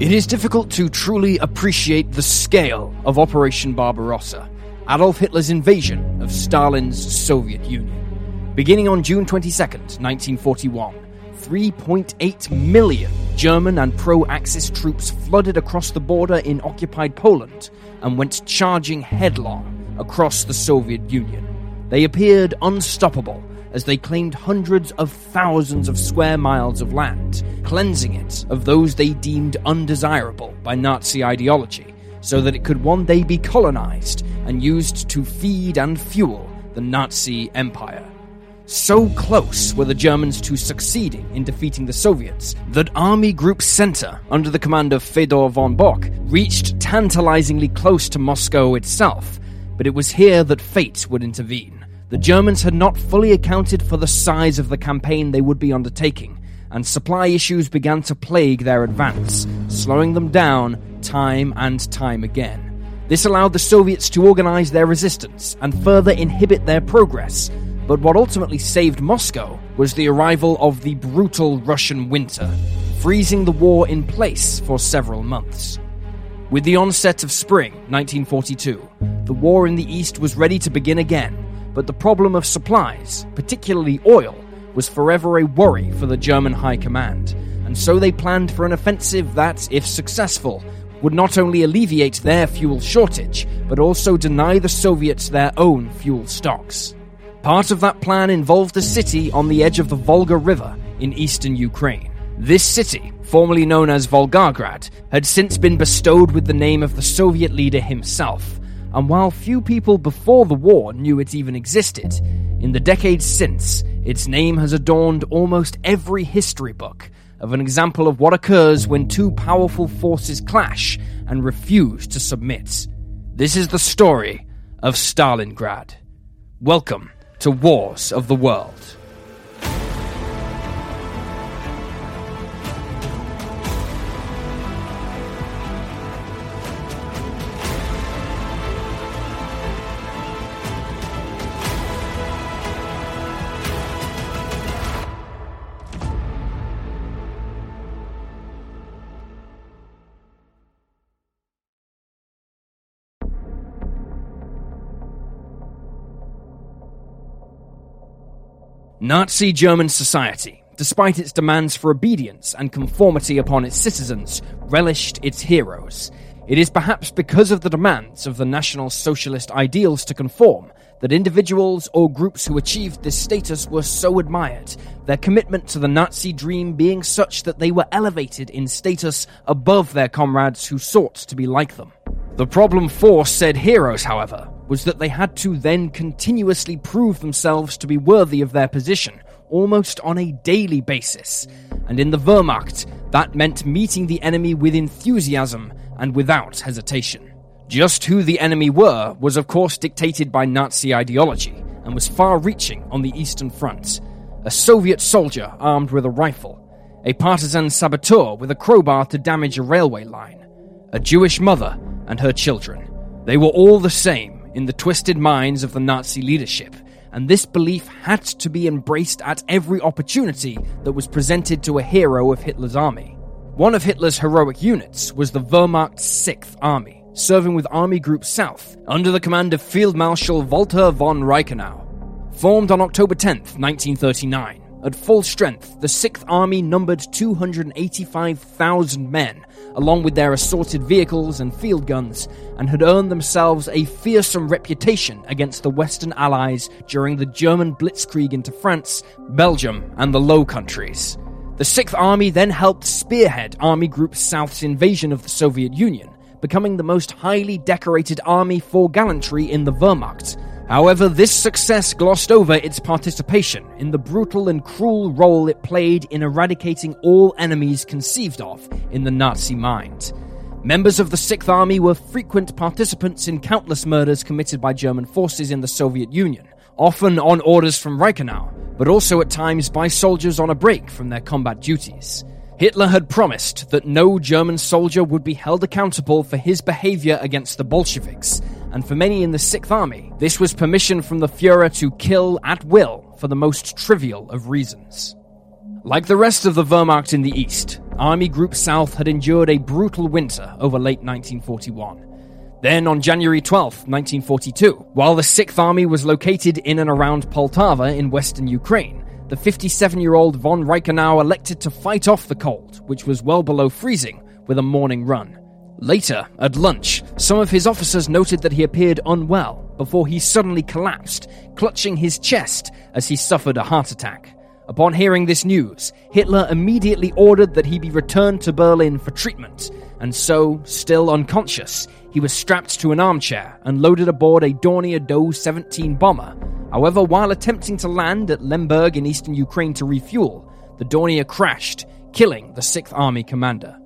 It is difficult to truly appreciate the scale of Operation Barbarossa, Adolf Hitler's invasion of Stalin's Soviet Union. Beginning on June 22, 1941, 3.8 million German and pro Axis troops flooded across the border in occupied Poland and went charging headlong across the Soviet Union. They appeared unstoppable as they claimed hundreds of thousands of square miles of land, cleansing it of those they deemed undesirable by Nazi ideology, so that it could one day be colonized and used to feed and fuel the Nazi empire. So close were the Germans to succeeding in defeating the Soviets that Army Group Center, under the command of Fedor von Bock, reached tantalizingly close to Moscow itself, but it was here that fate would intervene. The Germans had not fully accounted for the size of the campaign they would be undertaking, and supply issues began to plague their advance, slowing them down time and time again. This allowed the Soviets to organize their resistance and further inhibit their progress, but what ultimately saved Moscow was the arrival of the brutal Russian winter, freezing the war in place for several months. With the onset of spring 1942, the war in the East was ready to begin again, but the problem of supplies, particularly oil, was forever a worry for the German High Command, and so they planned for an offensive that, if successful, would not only alleviate their fuel shortage, but also deny the Soviets their own fuel stocks. Part of that plan involved a city on the edge of the Volga River in eastern Ukraine. This city, formerly known as Volgograd, had since been bestowed with the name of the Soviet leader himself, and while few people before the war knew it even existed, in the decades since, its name has adorned almost every history book of an example of what occurs when two powerful forces clash and refuse to submit. This is the story of Stalingrad. Welcome to Wars of the World. Nazi German society, despite its demands for obedience and conformity upon its citizens, relished its heroes. It is perhaps because of the demands of the National Socialist ideals to conform that individuals or groups who achieved this status were so admired, their commitment to the Nazi dream being such that they were elevated in status above their comrades who sought to be like them. The problem for said heroes, however, was that they had to then continuously prove themselves to be worthy of their position, almost on a daily basis. And in the Wehrmacht, that meant meeting the enemy with enthusiasm and without hesitation. Just who the enemy were was, of course, dictated by Nazi ideology and was far reaching on the Eastern Front. A Soviet soldier armed with a rifle, a partisan saboteur with a crowbar to damage a railway line, a Jewish mother and her children. They were all the same in the twisted minds of the Nazi leadership, and this belief had to be embraced at every opportunity that was presented to a hero of Hitler's army. One of Hitler's heroic units was the Wehrmacht's 6th Army, serving with Army Group South under the command of Field Marshal Walter von Reichenau. Formed on October 10, 1939, at full strength, the 6th Army numbered 285,000 men along with their assorted vehicles and field guns, and had earned themselves a fearsome reputation against the Western Allies during the German blitzkrieg into France, Belgium, and the Low Countries. The Sixth Army then helped spearhead Army Group South's invasion of the Soviet Union, becoming the most highly decorated army for gallantry in the Wehrmacht, However, this success glossed over its participation in the brutal and cruel role it played in eradicating all enemies conceived of in the Nazi mind. Members of the Sixth Army were frequent participants in countless murders committed by German forces in the Soviet Union, often on orders from Reichenau, but also at times by soldiers on a break from their combat duties. Hitler had promised that no German soldier would be held accountable for his behavior against the Bolsheviks, and for many in the Sixth Army, this was permission from the Fuhrer to kill at will for the most trivial of reasons. Like the rest of the Wehrmacht in the East, Army Group South had endured a brutal winter over late 1941. Then, on January 12, 1942, while the 6th Army was located in and around Poltava in western Ukraine, the 57 year old von Reichenau elected to fight off the cold, which was well below freezing, with a morning run. Later, at lunch, some of his officers noted that he appeared unwell before he suddenly collapsed, clutching his chest as he suffered a heart attack. Upon hearing this news, Hitler immediately ordered that he be returned to Berlin for treatment, and so, still unconscious, he was strapped to an armchair and loaded aboard a Dornier Do 17 bomber. However, while attempting to land at Lemberg in eastern Ukraine to refuel, the Dornier crashed, killing the 6th Army commander.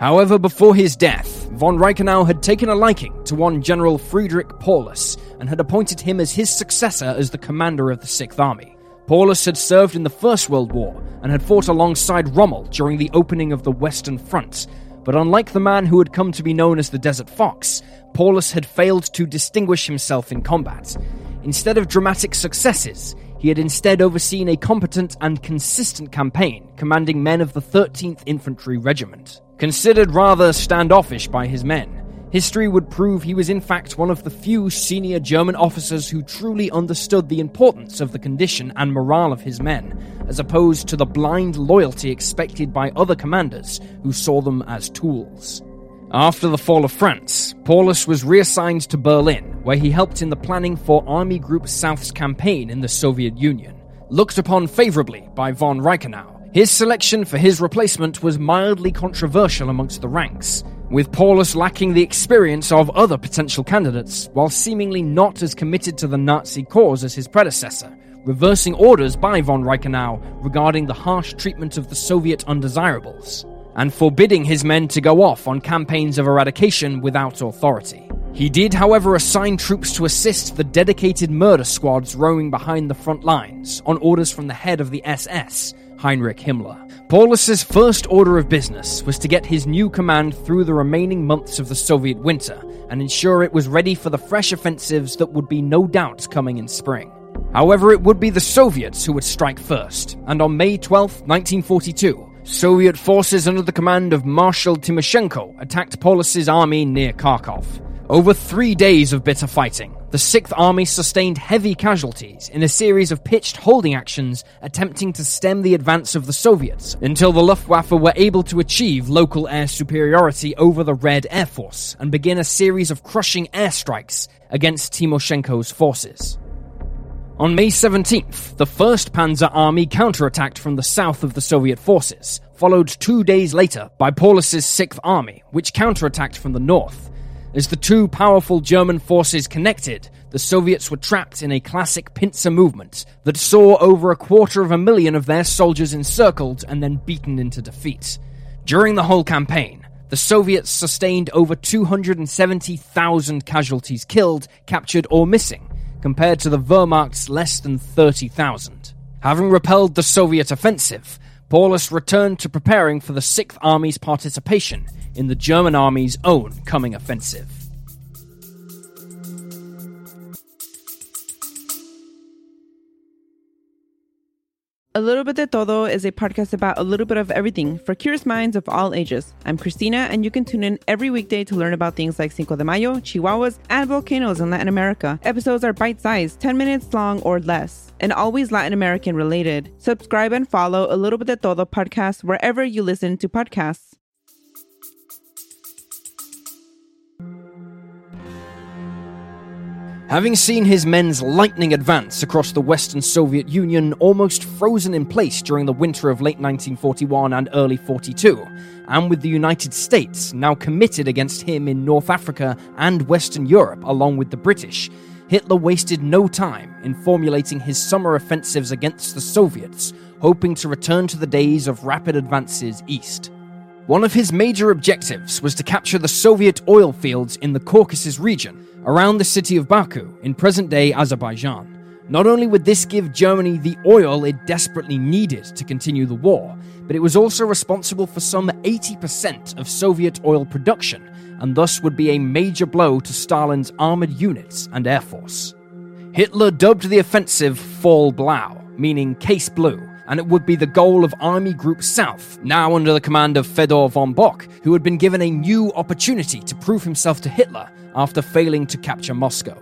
However, before his death, von Reichenau had taken a liking to one General Friedrich Paulus and had appointed him as his successor as the commander of the 6th Army. Paulus had served in the First World War and had fought alongside Rommel during the opening of the Western Front. But unlike the man who had come to be known as the Desert Fox, Paulus had failed to distinguish himself in combat. Instead of dramatic successes, he had instead overseen a competent and consistent campaign, commanding men of the 13th Infantry Regiment. Considered rather standoffish by his men, History would prove he was in fact one of the few senior German officers who truly understood the importance of the condition and morale of his men, as opposed to the blind loyalty expected by other commanders who saw them as tools. After the fall of France, Paulus was reassigned to Berlin, where he helped in the planning for Army Group South's campaign in the Soviet Union. Looked upon favorably by von Reichenau, his selection for his replacement was mildly controversial amongst the ranks, with Paulus lacking the experience of other potential candidates, while seemingly not as committed to the Nazi cause as his predecessor, reversing orders by von Reichenau regarding the harsh treatment of the Soviet undesirables, and forbidding his men to go off on campaigns of eradication without authority. He did, however, assign troops to assist the dedicated murder squads roaming behind the front lines, on orders from the head of the SS, Heinrich Himmler. Paulus's first order of business was to get his new command through the remaining months of the Soviet winter and ensure it was ready for the fresh offensives that would be no doubt coming in spring. However, it would be the Soviets who would strike first, and on May 12, 1942, Soviet forces under the command of Marshal Timoshenko attacked Paulus's army near Kharkov. Over three days of bitter fighting, the Sixth Army sustained heavy casualties in a series of pitched holding actions attempting to stem the advance of the Soviets until the Luftwaffe were able to achieve local air superiority over the Red Air Force and begin a series of crushing airstrikes against Timoshenko's forces. On May 17th, the 1st Panzer Army counterattacked from the south of the Soviet forces, followed two days later by Paulus's 6th Army, which counterattacked from the north. As the two powerful German forces connected, the Soviets were trapped in a classic pincer movement that saw over a quarter of a million of their soldiers encircled and then beaten into defeat. During the whole campaign, the Soviets sustained over 270,000 casualties killed, captured, or missing, compared to the Wehrmacht's less than 30,000. Having repelled the Soviet offensive, Paulus returned to preparing for the Sixth Army's participation in the German army's own coming offensive. A Little Bit de Todo is a podcast about a little bit of everything for curious minds of all ages. I'm Christina, and you can tune in every weekday to learn about things like Cinco de Mayo, Chihuahuas, and volcanoes in Latin America. Episodes are bite sized, 10 minutes long or less, and always Latin American related. Subscribe and follow A Little Bit de Todo podcast wherever you listen to podcasts. Having seen his men's lightning advance across the Western Soviet Union almost frozen in place during the winter of late 1941 and early 42, and with the United States now committed against him in North Africa and Western Europe along with the British, Hitler wasted no time in formulating his summer offensives against the Soviets, hoping to return to the days of rapid advances east. One of his major objectives was to capture the Soviet oil fields in the Caucasus region around the city of Baku in present day Azerbaijan. Not only would this give Germany the oil it desperately needed to continue the war, but it was also responsible for some 80% of Soviet oil production, and thus would be a major blow to Stalin's armored units and air force. Hitler dubbed the offensive Fall Blau, meaning case blue, and it would be the goal of Army Group South, now under the command of Fedor von Bock, who had been given a new opportunity to prove himself to Hitler after failing to capture Moscow.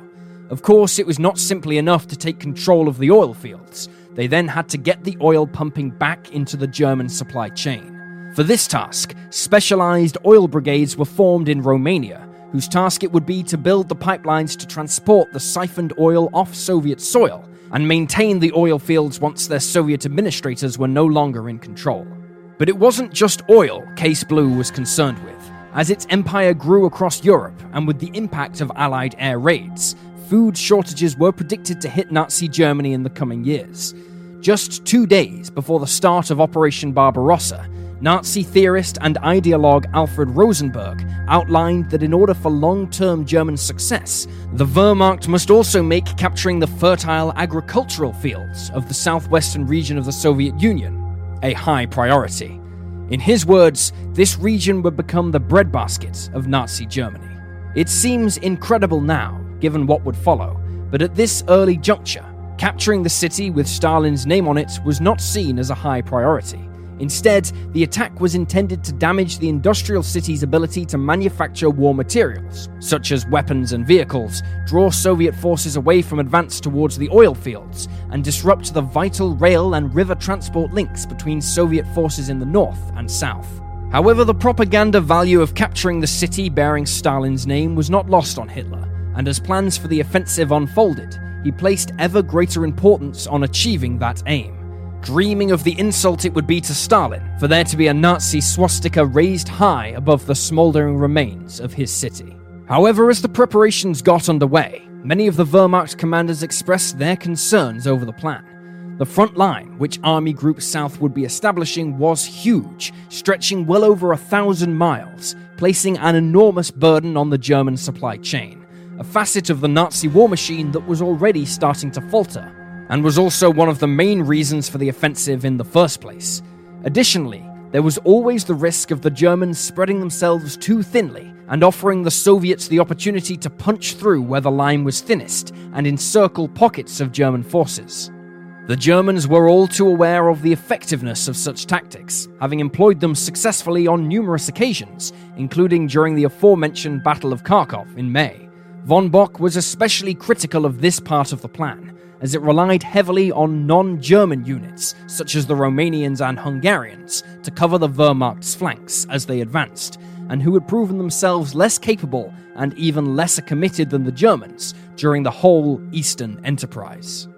Of course, it was not simply enough to take control of the oil fields. They then had to get the oil pumping back into the German supply chain. For this task, specialized oil brigades were formed in Romania, whose task it would be to build the pipelines to transport the siphoned oil off Soviet soil and maintain the oil fields once their Soviet administrators were no longer in control. But it wasn't just oil Case Blue was concerned with. As its empire grew across Europe and with the impact of Allied air raids, food shortages were predicted to hit Nazi Germany in the coming years. Just two days before the start of Operation Barbarossa, Nazi theorist and ideologue Alfred Rosenberg outlined that in order for long term German success, the Wehrmacht must also make capturing the fertile agricultural fields of the southwestern region of the Soviet Union a high priority. In his words, this region would become the breadbasket of Nazi Germany. It seems incredible now, given what would follow, but at this early juncture, capturing the city with Stalin's name on it was not seen as a high priority. Instead, the attack was intended to damage the industrial city's ability to manufacture war materials, such as weapons and vehicles, draw Soviet forces away from advance towards the oil fields, and disrupt the vital rail and river transport links between Soviet forces in the north and south. However, the propaganda value of capturing the city bearing Stalin's name was not lost on Hitler, and as plans for the offensive unfolded, he placed ever greater importance on achieving that aim dreaming of the insult it would be to Stalin for there to be a Nazi swastika raised high above the smouldering remains of his city. However, as the preparations got underway, many of the Wehrmacht commanders expressed their concerns over the plan. The front line, which Army Group South would be establishing, was huge, stretching well over a thousand miles, placing an enormous burden on the German supply chain, a facet of the Nazi war machine that was already starting to falter and was also one of the main reasons for the offensive in the first place. Additionally, there was always the risk of the Germans spreading themselves too thinly and offering the Soviets the opportunity to punch through where the line was thinnest and encircle pockets of German forces. The Germans were all too aware of the effectiveness of such tactics, having employed them successfully on numerous occasions, including during the aforementioned Battle of Kharkov in May. Von Bock was especially critical of this part of the plan, as it relied heavily on non German units, such as the Romanians and Hungarians, to cover the Wehrmacht's flanks as they advanced, and who had proven themselves less capable and even lesser committed than the Germans during the whole Eastern enterprise.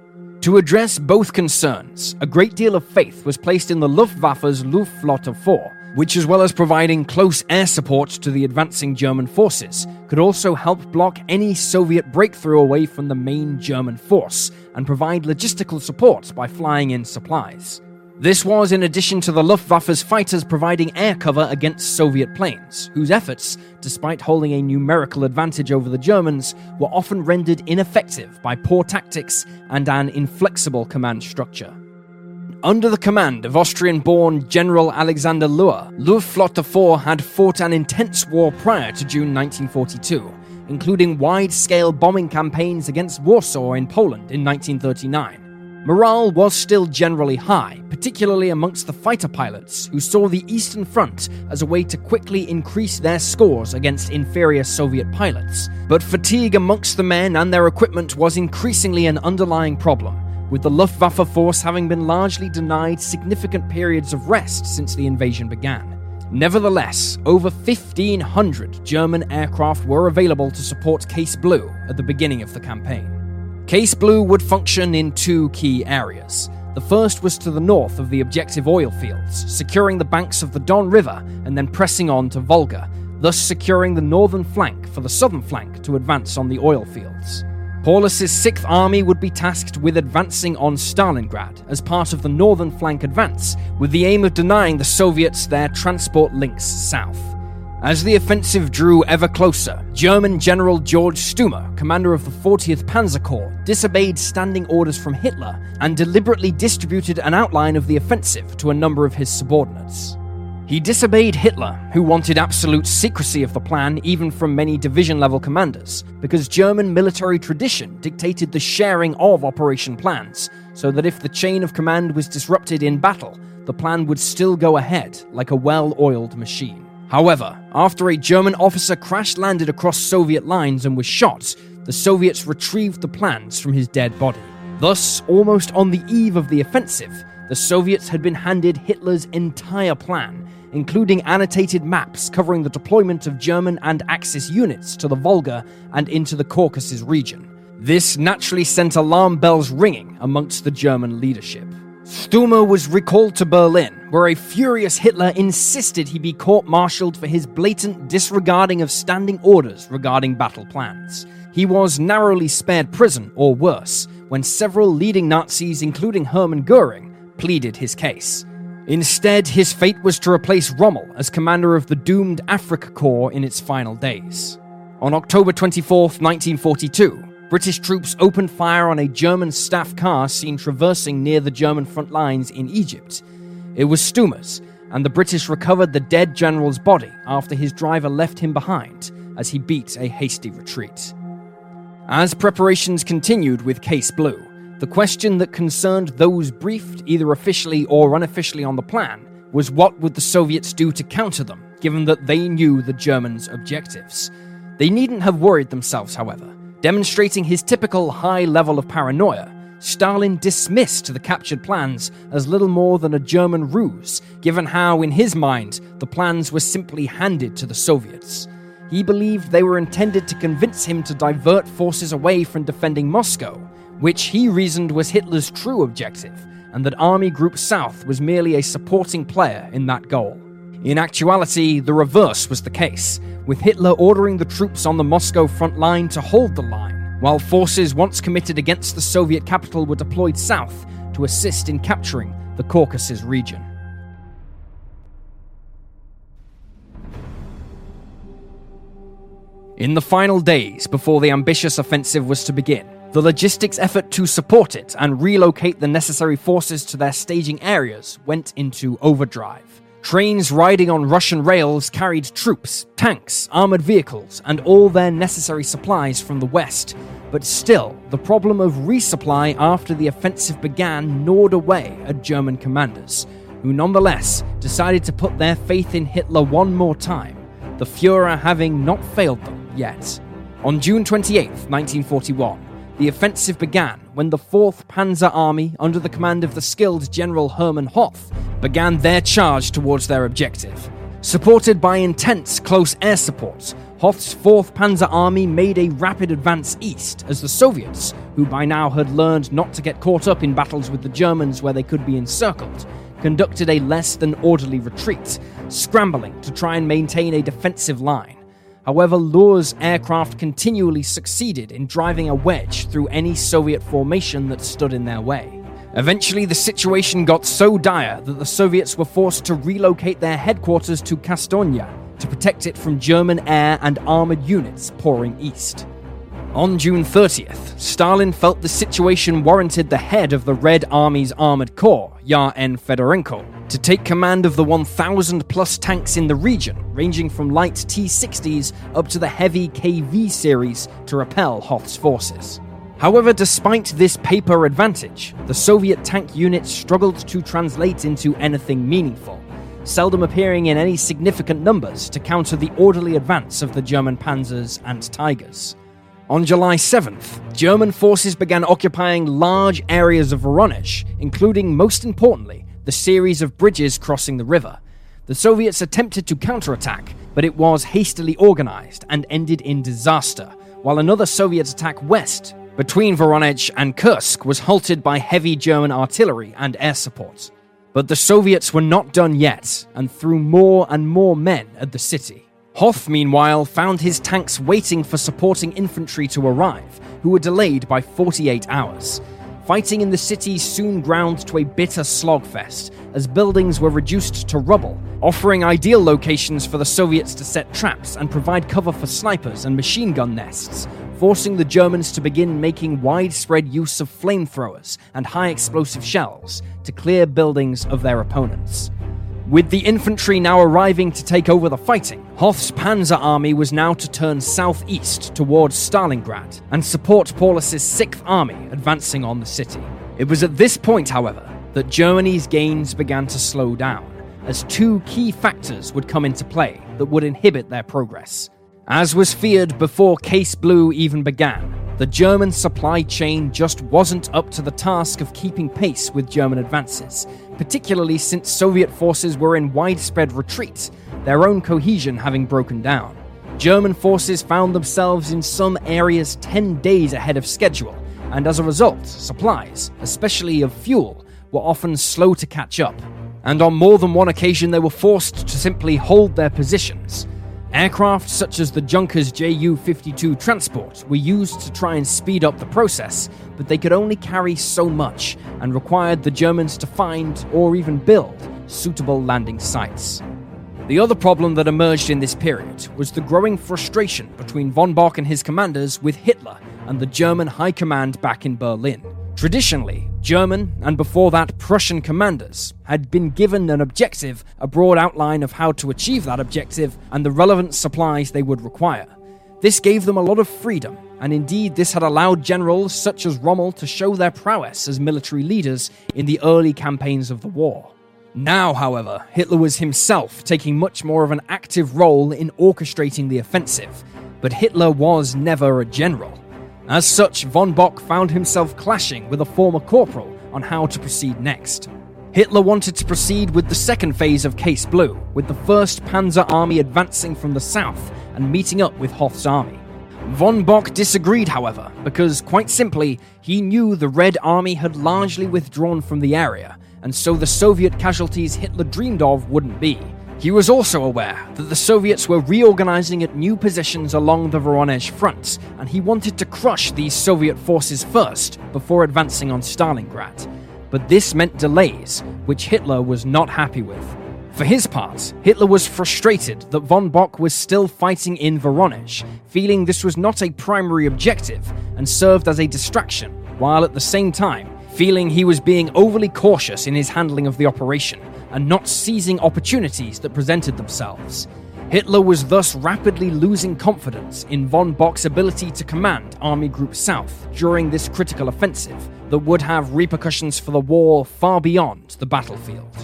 To address both concerns, a great deal of faith was placed in the Luftwaffe's Luftflotte 4, which, as well as providing close air support to the advancing German forces, could also help block any Soviet breakthrough away from the main German force and provide logistical support by flying in supplies. This was in addition to the Luftwaffe's fighters providing air cover against Soviet planes, whose efforts, despite holding a numerical advantage over the Germans, were often rendered ineffective by poor tactics and an inflexible command structure. Under the command of Austrian born General Alexander Luhr, Luftflotte 4 had fought an intense war prior to June 1942, including wide scale bombing campaigns against Warsaw in Poland in 1939. Morale was still generally high, particularly amongst the fighter pilots, who saw the Eastern Front as a way to quickly increase their scores against inferior Soviet pilots. But fatigue amongst the men and their equipment was increasingly an underlying problem with the Luftwaffe force having been largely denied significant periods of rest since the invasion began. Nevertheless, over 1,500 German aircraft were available to support Case Blue at the beginning of the campaign. Case Blue would function in two key areas. The first was to the north of the objective oil fields, securing the banks of the Don River and then pressing on to Volga, thus securing the northern flank for the southern flank to advance on the oil fields. Paulus's Sixth Army would be tasked with advancing on Stalingrad as part of the northern flank advance, with the aim of denying the Soviets their transport links south. As the offensive drew ever closer, German General George Stumme, commander of the 40th Panzer Corps, disobeyed standing orders from Hitler and deliberately distributed an outline of the offensive to a number of his subordinates. He disobeyed Hitler, who wanted absolute secrecy of the plan even from many division level commanders, because German military tradition dictated the sharing of operation plans, so that if the chain of command was disrupted in battle, the plan would still go ahead like a well oiled machine. However, after a German officer crash landed across Soviet lines and was shot, the Soviets retrieved the plans from his dead body. Thus, almost on the eve of the offensive, the Soviets had been handed Hitler's entire plan, including annotated maps covering the deployment of German and Axis units to the Volga and into the Caucasus region. This naturally sent alarm bells ringing amongst the German leadership. Stumme was recalled to Berlin, where a furious Hitler insisted he be court martialed for his blatant disregarding of standing orders regarding battle plans. He was narrowly spared prison, or worse, when several leading Nazis, including Hermann Goering, pleaded his case. Instead, his fate was to replace Rommel as commander of the doomed Afrika Korps in its final days. On October 24, 1942, British troops opened fire on a German staff car seen traversing near the German front lines in Egypt. It was Stumme's, and the British recovered the dead general's body after his driver left him behind as he beat a hasty retreat. As preparations continued with Case Blue, the question that concerned those briefed either officially or unofficially on the plan was what would the Soviets do to counter them, given that they knew the Germans' objectives. They needn't have worried themselves, however. Demonstrating his typical high level of paranoia, Stalin dismissed the captured plans as little more than a German ruse, given how, in his mind, the plans were simply handed to the Soviets. He believed they were intended to convince him to divert forces away from defending Moscow, which he reasoned was Hitler's true objective, and that Army Group South was merely a supporting player in that goal. In actuality, the reverse was the case, with Hitler ordering the troops on the Moscow front line to hold the line, while forces once committed against the Soviet capital were deployed south to assist in capturing the Caucasus region. In the final days before the ambitious offensive was to begin, the logistics effort to support it and relocate the necessary forces to their staging areas went into overdrive. Trains riding on Russian rails carried troops, tanks, armored vehicles, and all their necessary supplies from the west. But still, the problem of resupply after the offensive began gnawed away at German commanders, who nonetheless decided to put their faith in Hitler one more time, the Fuhrer having not failed them yet. On June 28, 1941, the offensive began when the 4th Panzer Army, under the command of the skilled General Hermann Hoth, began their charge towards their objective. Supported by intense close air support, Hoth's 4th Panzer Army made a rapid advance east as the Soviets, who by now had learned not to get caught up in battles with the Germans where they could be encircled, conducted a less than orderly retreat, scrambling to try and maintain a defensive line. However, Luhr's aircraft continually succeeded in driving a wedge through any Soviet formation that stood in their way. Eventually, the situation got so dire that the Soviets were forced to relocate their headquarters to Kastonya to protect it from German air and armored units pouring east. On June 30th, Stalin felt the situation warranted the head of the Red Army's armored corps, Yar N. Fedorenko, to take command of the 1,000 plus tanks in the region, ranging from light T 60s up to the heavy KV series to repel Hoth's forces. However, despite this paper advantage, the Soviet tank units struggled to translate into anything meaningful, seldom appearing in any significant numbers to counter the orderly advance of the German panzers and Tigers. On July 7th, German forces began occupying large areas of Voronezh, including, most importantly, the series of bridges crossing the river. The Soviets attempted to counterattack, but it was hastily organized and ended in disaster, while another Soviet attack west between Voronezh and Kursk was halted by heavy German artillery and air support. But the Soviets were not done yet and threw more and more men at the city. Hoth, meanwhile, found his tanks waiting for supporting infantry to arrive, who were delayed by 48 hours. Fighting in the city soon ground to a bitter slogfest, as buildings were reduced to rubble, offering ideal locations for the Soviets to set traps and provide cover for snipers and machine gun nests, forcing the Germans to begin making widespread use of flamethrowers and high explosive shells to clear buildings of their opponents. With the infantry now arriving to take over the fighting, Hoth's panzer army was now to turn southeast towards Stalingrad and support Paulus's 6th Army advancing on the city. It was at this point, however, that Germany's gains began to slow down, as two key factors would come into play that would inhibit their progress. As was feared before Case Blue even began, the German supply chain just wasn't up to the task of keeping pace with German advances, particularly since Soviet forces were in widespread retreat, their own cohesion having broken down. German forces found themselves in some areas 10 days ahead of schedule, and as a result, supplies, especially of fuel, were often slow to catch up. And on more than one occasion, they were forced to simply hold their positions. Aircraft such as the Junkers Ju 52 transport were used to try and speed up the process, but they could only carry so much and required the Germans to find or even build suitable landing sites. The other problem that emerged in this period was the growing frustration between von Bock and his commanders with Hitler and the German High Command back in Berlin. Traditionally, German and before that Prussian commanders had been given an objective, a broad outline of how to achieve that objective, and the relevant supplies they would require. This gave them a lot of freedom, and indeed, this had allowed generals such as Rommel to show their prowess as military leaders in the early campaigns of the war. Now, however, Hitler was himself taking much more of an active role in orchestrating the offensive, but Hitler was never a general. As such, von Bock found himself clashing with a former corporal on how to proceed next. Hitler wanted to proceed with the second phase of Case Blue, with the 1st Panzer Army advancing from the south and meeting up with Hoth's army. Von Bock disagreed, however, because quite simply, he knew the Red Army had largely withdrawn from the area, and so the Soviet casualties Hitler dreamed of wouldn't be. He was also aware that the Soviets were reorganizing at new positions along the Voronezh front, and he wanted to crush these Soviet forces first before advancing on Stalingrad. But this meant delays, which Hitler was not happy with. For his part, Hitler was frustrated that von Bock was still fighting in Voronezh, feeling this was not a primary objective and served as a distraction, while at the same time, feeling he was being overly cautious in his handling of the operation and not seizing opportunities that presented themselves. Hitler was thus rapidly losing confidence in von Bock's ability to command Army Group South during this critical offensive that would have repercussions for the war far beyond the battlefield.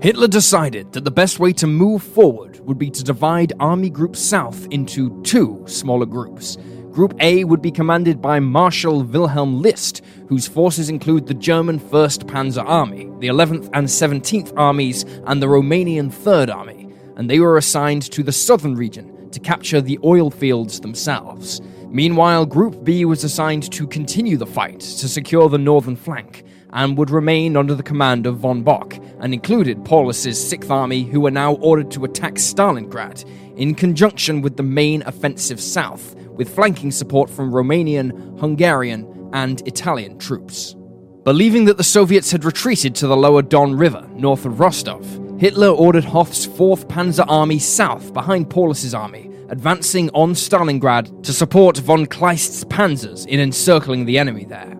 Hitler decided that the best way to move forward would be to divide Army Group South into two smaller groups Group A would be commanded by Marshal Wilhelm List, whose forces include the German 1st Panzer Army, the 11th and 17th Armies, and the Romanian 3rd Army, and they were assigned to the southern region to capture the oil fields themselves. Meanwhile, Group B was assigned to continue the fight to secure the northern flank, and would remain under the command of von Bock, and included Paulus's 6th Army, who were now ordered to attack Stalingrad, in conjunction with the main offensive south, with flanking support from Romanian, Hungarian, and Italian troops. Believing that the Soviets had retreated to the lower Don River, north of Rostov, Hitler ordered Hoth's 4th Panzer Army south behind Paulus's army, advancing on Stalingrad to support von Kleist's panzers in encircling the enemy there.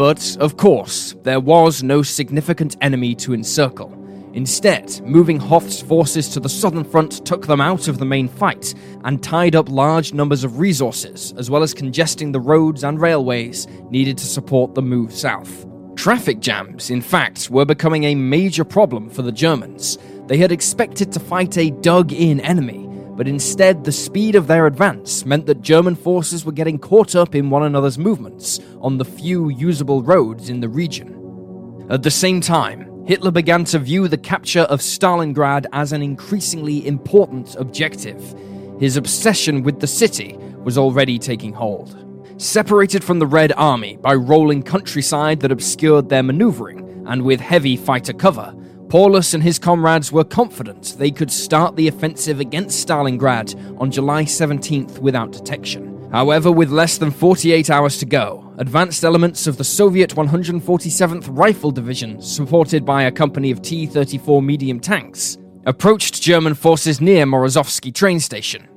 But, of course, there was no significant enemy to encircle, Instead, moving Hoth's forces to the southern front took them out of the main fight and tied up large numbers of resources, as well as congesting the roads and railways needed to support the move south. Traffic jams, in fact, were becoming a major problem for the Germans. They had expected to fight a dug in enemy, but instead, the speed of their advance meant that German forces were getting caught up in one another's movements on the few usable roads in the region. At the same time, Hitler began to view the capture of Stalingrad as an increasingly important objective. His obsession with the city was already taking hold. Separated from the Red Army by rolling countryside that obscured their maneuvering, and with heavy fighter cover, Paulus and his comrades were confident they could start the offensive against Stalingrad on July 17th without detection. However, with less than 48 hours to go, advanced elements of the Soviet 147th Rifle Division, supported by a company of T 34 medium tanks, approached German forces near Morozovsky train station.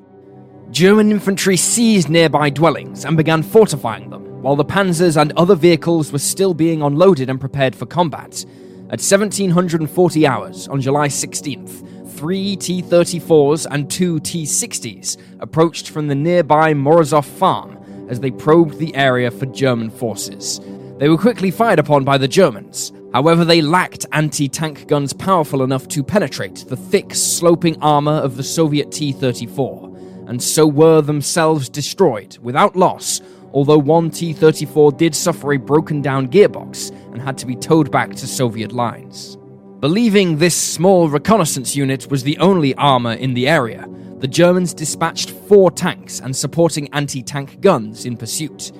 German infantry seized nearby dwellings and began fortifying them, while the panzers and other vehicles were still being unloaded and prepared for combat. At 1740 hours on July 16th, three T 34s and two T 60s approached from the nearby Morozov farm as they probed the area for German forces. They were quickly fired upon by the Germans. However, they lacked anti tank guns powerful enough to penetrate the thick, sloping armor of the Soviet T 34, and so were themselves destroyed without loss, although one T 34 did suffer a broken down gearbox and had to be towed back to Soviet lines. Believing this small reconnaissance unit was the only armor in the area, the Germans dispatched four tanks and supporting anti tank guns in pursuit.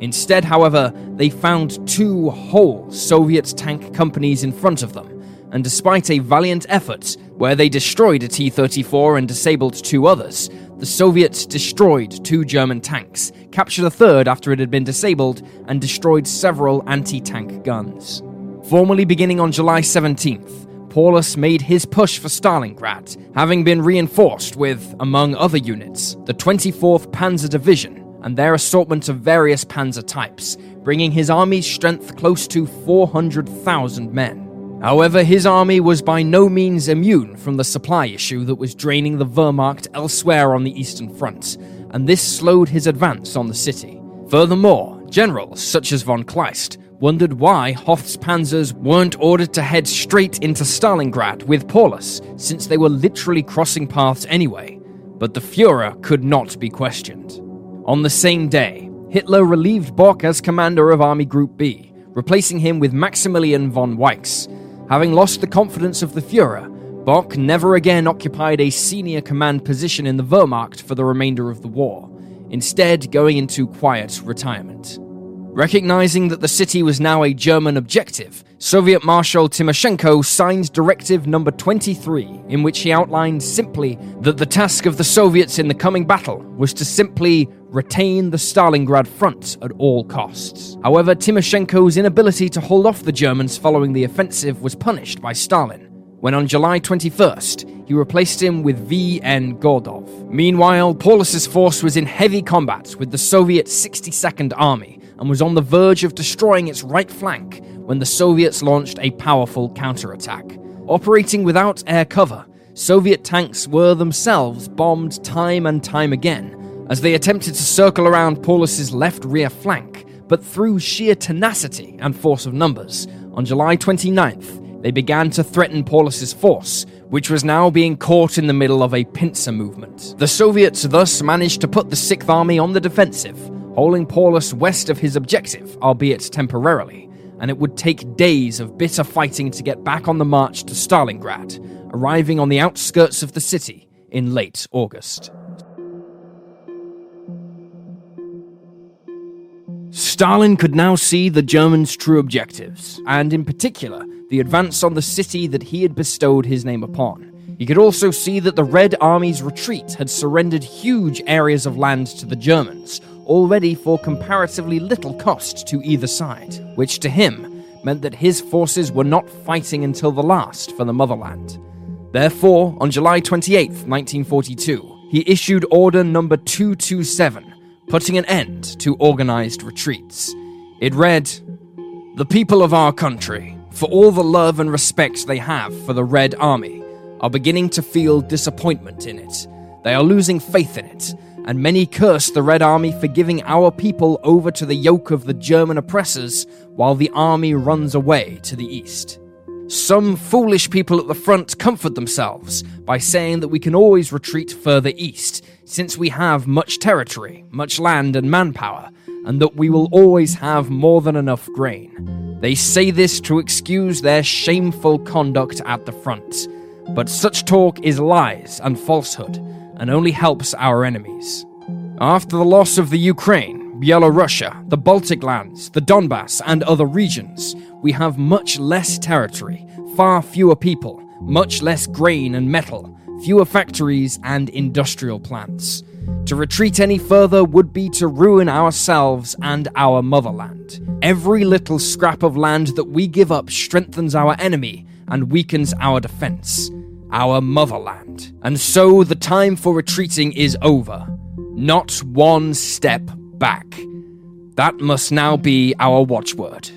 Instead, however, they found two whole Soviet tank companies in front of them, and despite a valiant effort, where they destroyed a T 34 and disabled two others, the Soviets destroyed two German tanks, captured a third after it had been disabled, and destroyed several anti tank guns. Formally beginning on July 17th, Paulus made his push for Stalingrad, having been reinforced with, among other units, the 24th Panzer Division and their assortment of various panzer types, bringing his army's strength close to 400,000 men. However, his army was by no means immune from the supply issue that was draining the Wehrmacht elsewhere on the Eastern Front, and this slowed his advance on the city. Furthermore, generals such as von Kleist wondered why Hoth's panzers weren't ordered to head straight into Stalingrad with Paulus, since they were literally crossing paths anyway. But the Fuhrer could not be questioned. On the same day, Hitler relieved Bock as commander of Army Group B, replacing him with Maximilian von Weichs. Having lost the confidence of the Fuhrer, Bock never again occupied a senior command position in the Wehrmacht for the remainder of the war, instead, going into quiet retirement. Recognizing that the city was now a German objective, Soviet Marshal Timoshenko signed Directive Number 23, in which he outlined simply that the task of the Soviets in the coming battle was to simply retain the Stalingrad front at all costs. However, Timoshenko's inability to hold off the Germans following the offensive was punished by Stalin, when on July 21st, he replaced him with V.N. Gordov. Meanwhile, Paulus's force was in heavy combat with the Soviet 62nd Army, and was on the verge of destroying its right flank when the Soviets launched a powerful counterattack. Operating without air cover, Soviet tanks were themselves bombed time and time again as they attempted to circle around Paulus's left rear flank, but through sheer tenacity and force of numbers, on July 29th, they began to threaten Paulus's force, which was now being caught in the middle of a pincer movement. The Soviets thus managed to put the Sixth Army on the defensive, holding Paulus west of his objective, albeit temporarily, and it would take days of bitter fighting to get back on the march to Stalingrad, arriving on the outskirts of the city in late August. Stalin could now see the Germans' true objectives, and in particular, the advance on the city that he had bestowed his name upon. He could also see that the Red Army's retreat had surrendered huge areas of land to the Germans, already for comparatively little cost to either side, which to him meant that his forces were not fighting until the last for the motherland. Therefore, on July 28, 1942, he issued Order Number 227, putting an end to organized retreats. It read The people of our country, for all the love and respect they have for the Red Army, are beginning to feel disappointment in it. They are losing faith in it and many curse the Red Army for giving our people over to the yoke of the German oppressors while the army runs away to the east. Some foolish people at the front comfort themselves by saying that we can always retreat further east, since we have much territory, much land, and manpower, and that we will always have more than enough grain. They say this to excuse their shameful conduct at the front. But such talk is lies and falsehood, and only helps our enemies. After the loss of the Ukraine, Byelorussia, the Baltic lands, the Donbass, and other regions, we have much less territory, far fewer people, much less grain and metal, fewer factories and industrial plants. To retreat any further would be to ruin ourselves and our motherland. Every little scrap of land that we give up strengthens our enemy and weakens our defense our motherland. And so the time for retreating is over. Not one step back. That must now be our watchword.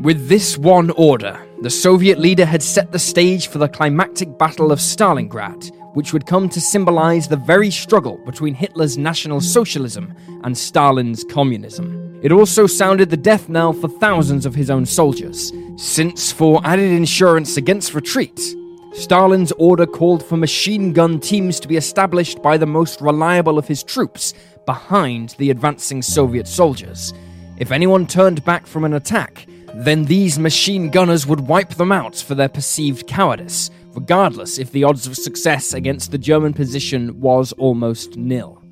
With this one order, the Soviet leader had set the stage for the climactic Battle of Stalingrad, which would come to symbolize the very struggle between Hitler's National Socialism and Stalin's Communism. It also sounded the death knell for thousands of his own soldiers, since, for added insurance against retreat, Stalin's order called for machine gun teams to be established by the most reliable of his troops behind the advancing Soviet soldiers. If anyone turned back from an attack, then these machine gunners would wipe them out for their perceived cowardice, regardless if the odds of success against the German position was almost nil.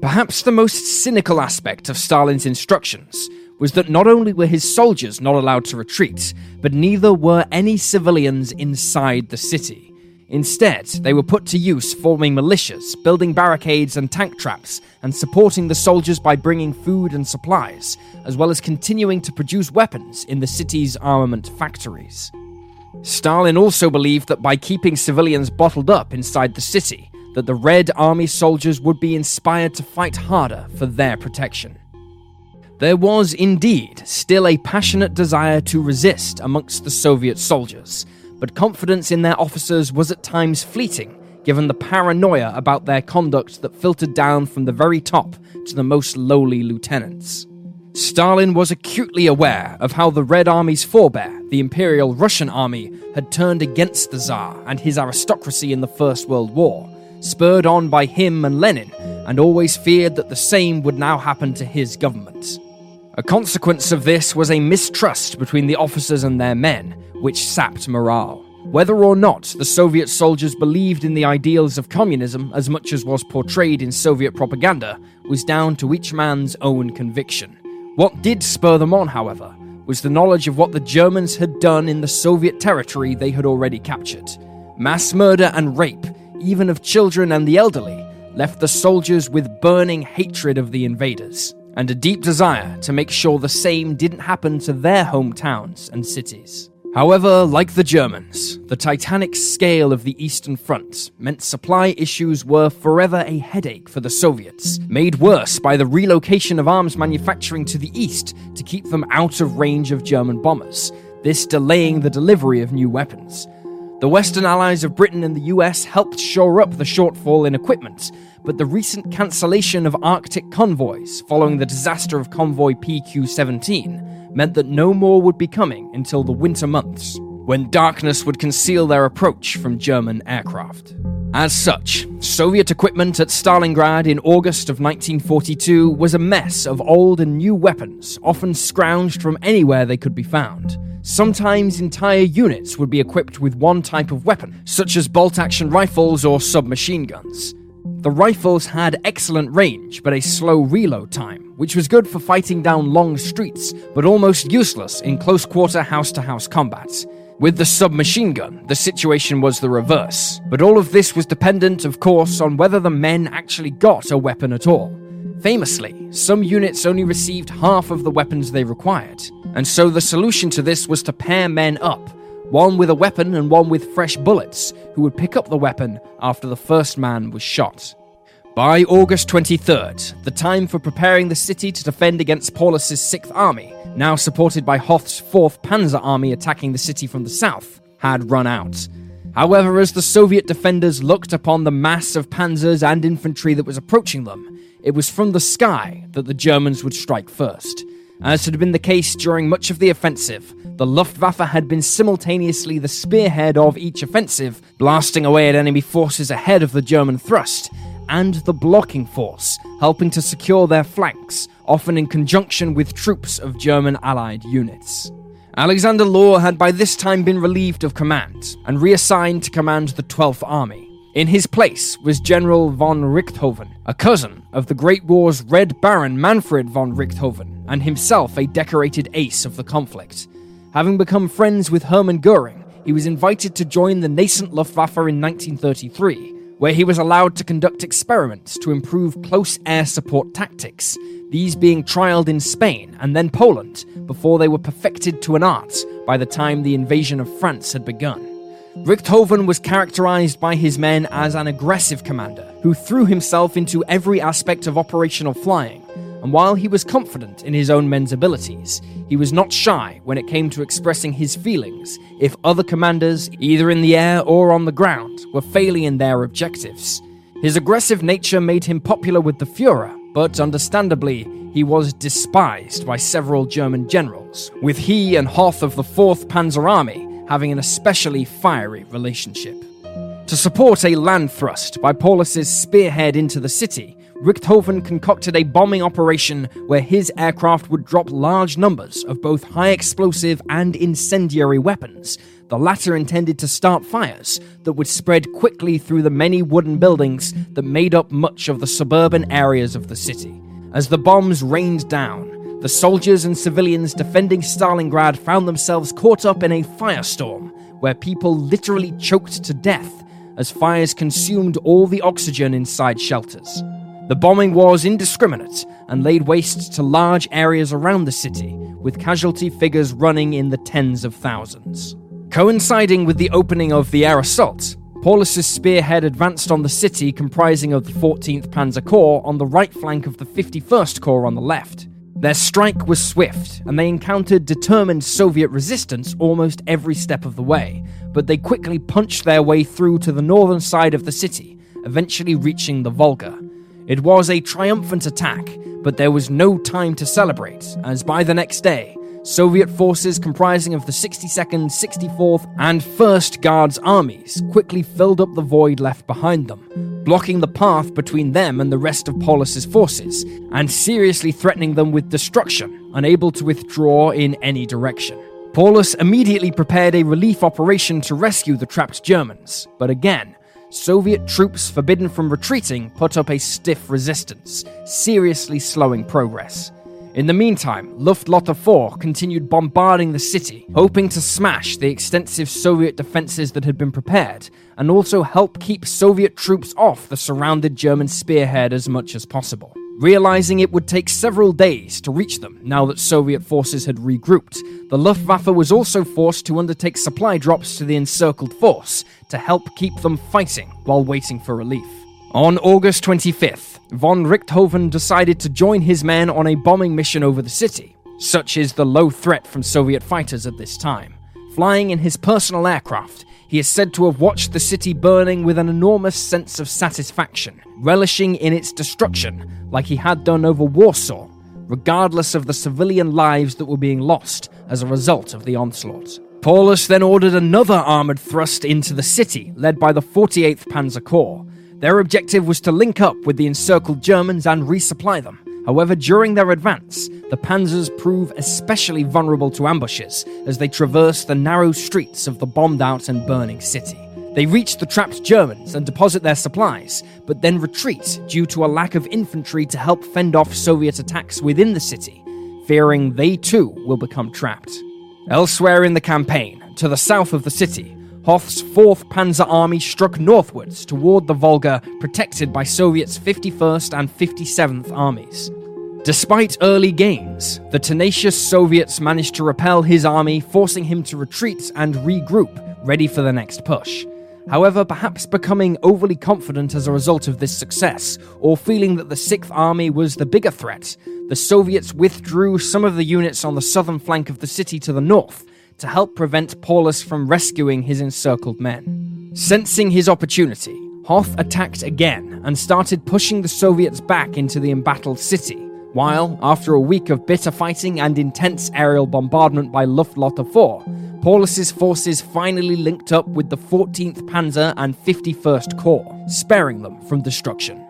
Perhaps the most cynical aspect of Stalin's instructions was that not only were his soldiers not allowed to retreat, but neither were any civilians inside the city. Instead, they were put to use forming militias, building barricades and tank traps, and supporting the soldiers by bringing food and supplies, as well as continuing to produce weapons in the city's armament factories. Stalin also believed that by keeping civilians bottled up inside the city, that the Red Army soldiers would be inspired to fight harder for their protection. There was indeed still a passionate desire to resist amongst the Soviet soldiers, but confidence in their officers was at times fleeting, given the paranoia about their conduct that filtered down from the very top to the most lowly lieutenants. Stalin was acutely aware of how the Red Army's forebear, the Imperial Russian Army, had turned against the Tsar and his aristocracy in the First World War, spurred on by him and Lenin, and always feared that the same would now happen to his government. A consequence of this was a mistrust between the officers and their men, which sapped morale. Whether or not the Soviet soldiers believed in the ideals of communism as much as was portrayed in Soviet propaganda was down to each man's own conviction. What did spur them on, however, was the knowledge of what the Germans had done in the Soviet territory they had already captured. Mass murder and rape, even of children and the elderly, left the soldiers with burning hatred of the invaders, and a deep desire to make sure the same didn't happen to their hometowns and cities. However, like the Germans, the titanic scale of the Eastern Front meant supply issues were forever a headache for the Soviets, made worse by the relocation of arms manufacturing to the east to keep them out of range of German bombers, this delaying the delivery of new weapons. The Western allies of Britain and the US helped shore up the shortfall in equipment, but the recent cancellation of Arctic convoys following the disaster of convoy PQ 17 meant that no more would be coming until the winter months, when darkness would conceal their approach from German aircraft. As such, Soviet equipment at Stalingrad in August of 1942 was a mess of old and new weapons, often scrounged from anywhere they could be found. Sometimes entire units would be equipped with one type of weapon, such as bolt action rifles or submachine guns. The rifles had excellent range, but a slow reload time, which was good for fighting down long streets, but almost useless in close quarter house to house combat. With the submachine gun, the situation was the reverse, but all of this was dependent, of course, on whether the men actually got a weapon at all. Famously, some units only received half of the weapons they required, and so the solution to this was to pair men up one with a weapon and one with fresh bullets, who would pick up the weapon after the first man was shot. By August 23rd, the time for preparing the city to defend against Paulus's 6th Army, now supported by Hoth's 4th Panzer Army attacking the city from the south, had run out. However, as the Soviet defenders looked upon the mass of panzers and infantry that was approaching them, it was from the sky that the Germans would strike first. As had been the case during much of the offensive, the Luftwaffe had been simultaneously the spearhead of each offensive, blasting away at enemy forces ahead of the German thrust, and the blocking force, helping to secure their flanks, often in conjunction with troops of German Allied units. Alexander Löhr had by this time been relieved of command and reassigned to command the 12th Army. In his place was General von Richthofen, a cousin of the Great War's Red Baron Manfred von Richthofen, and himself a decorated ace of the conflict. Having become friends with Hermann Goering, he was invited to join the nascent Luftwaffe in 1933, where he was allowed to conduct experiments to improve close air support tactics, these being trialed in Spain and then Poland before they were perfected to an art by the time the invasion of France had begun. Richthofen was characterized by his men as an aggressive commander who threw himself into every aspect of operational flying, and while he was confident in his own men's abilities, he was not shy when it came to expressing his feelings if other commanders, either in the air or on the ground, were failing in their objectives. His aggressive nature made him popular with the Fuhrer, but understandably, he was despised by several German generals, with he and Hoth of the 4th Panzer Army having an especially fiery relationship. To support a land thrust by Paulus's spearhead into the city, Richthofen concocted a bombing operation where his aircraft would drop large numbers of both high explosive and incendiary weapons, the latter intended to start fires that would spread quickly through the many wooden buildings that made up much of the suburban areas of the city. As the bombs rained down, the soldiers and civilians defending Stalingrad found themselves caught up in a firestorm where people literally choked to death as fires consumed all the oxygen inside shelters. The bombing was indiscriminate and laid waste to large areas around the city, with casualty figures running in the tens of thousands. Coinciding with the opening of the air assault, Paulus's spearhead advanced on the city comprising of the 14th Panzer Corps on the right flank of the 51st Corps on the left. Their strike was swift, and they encountered determined Soviet resistance almost every step of the way, but they quickly punched their way through to the northern side of the city, eventually reaching the Volga. It was a triumphant attack, but there was no time to celebrate, as by the next day, Soviet forces comprising of the 62nd, 64th, and 1st Guards armies quickly filled up the void left behind them, blocking the path between them and the rest of Paulus's forces, and seriously threatening them with destruction, unable to withdraw in any direction. Paulus immediately prepared a relief operation to rescue the trapped Germans, but again, Soviet troops forbidden from retreating put up a stiff resistance, seriously slowing progress. In the meantime, Luftflotte 4 continued bombarding the city, hoping to smash the extensive Soviet defenses that had been prepared, and also help keep Soviet troops off the surrounded German spearhead as much as possible. Realizing it would take several days to reach them now that Soviet forces had regrouped, the Luftwaffe was also forced to undertake supply drops to the encircled force to help keep them fighting while waiting for relief. On August 25th, von Richthofen decided to join his men on a bombing mission over the city. Such is the low threat from Soviet fighters at this time. Flying in his personal aircraft, he is said to have watched the city burning with an enormous sense of satisfaction, relishing in its destruction like he had done over Warsaw, regardless of the civilian lives that were being lost as a result of the onslaught. Paulus then ordered another armoured thrust into the city, led by the 48th Panzer Corps. Their objective was to link up with the encircled Germans and resupply them. However, during their advance, the panzers prove especially vulnerable to ambushes as they traverse the narrow streets of the bombed out and burning city. They reach the trapped Germans and deposit their supplies, but then retreat due to a lack of infantry to help fend off Soviet attacks within the city, fearing they too will become trapped. Elsewhere in the campaign, to the south of the city, Hoth's 4th Panzer Army struck northwards toward the Volga, protected by Soviets' 51st and 57th armies. Despite early gains, the tenacious Soviets managed to repel his army, forcing him to retreat and regroup, ready for the next push. However, perhaps becoming overly confident as a result of this success, or feeling that the 6th Army was the bigger threat, the Soviets withdrew some of the units on the southern flank of the city to the north to help prevent Paulus from rescuing his encircled men. Sensing his opportunity, Hoth attacked again and started pushing the Soviets back into the embattled city, while, after a week of bitter fighting and intense aerial bombardment by Luftflotte 4, Paulus's forces finally linked up with the 14th Panzer and 51st Corps, sparing them from destruction.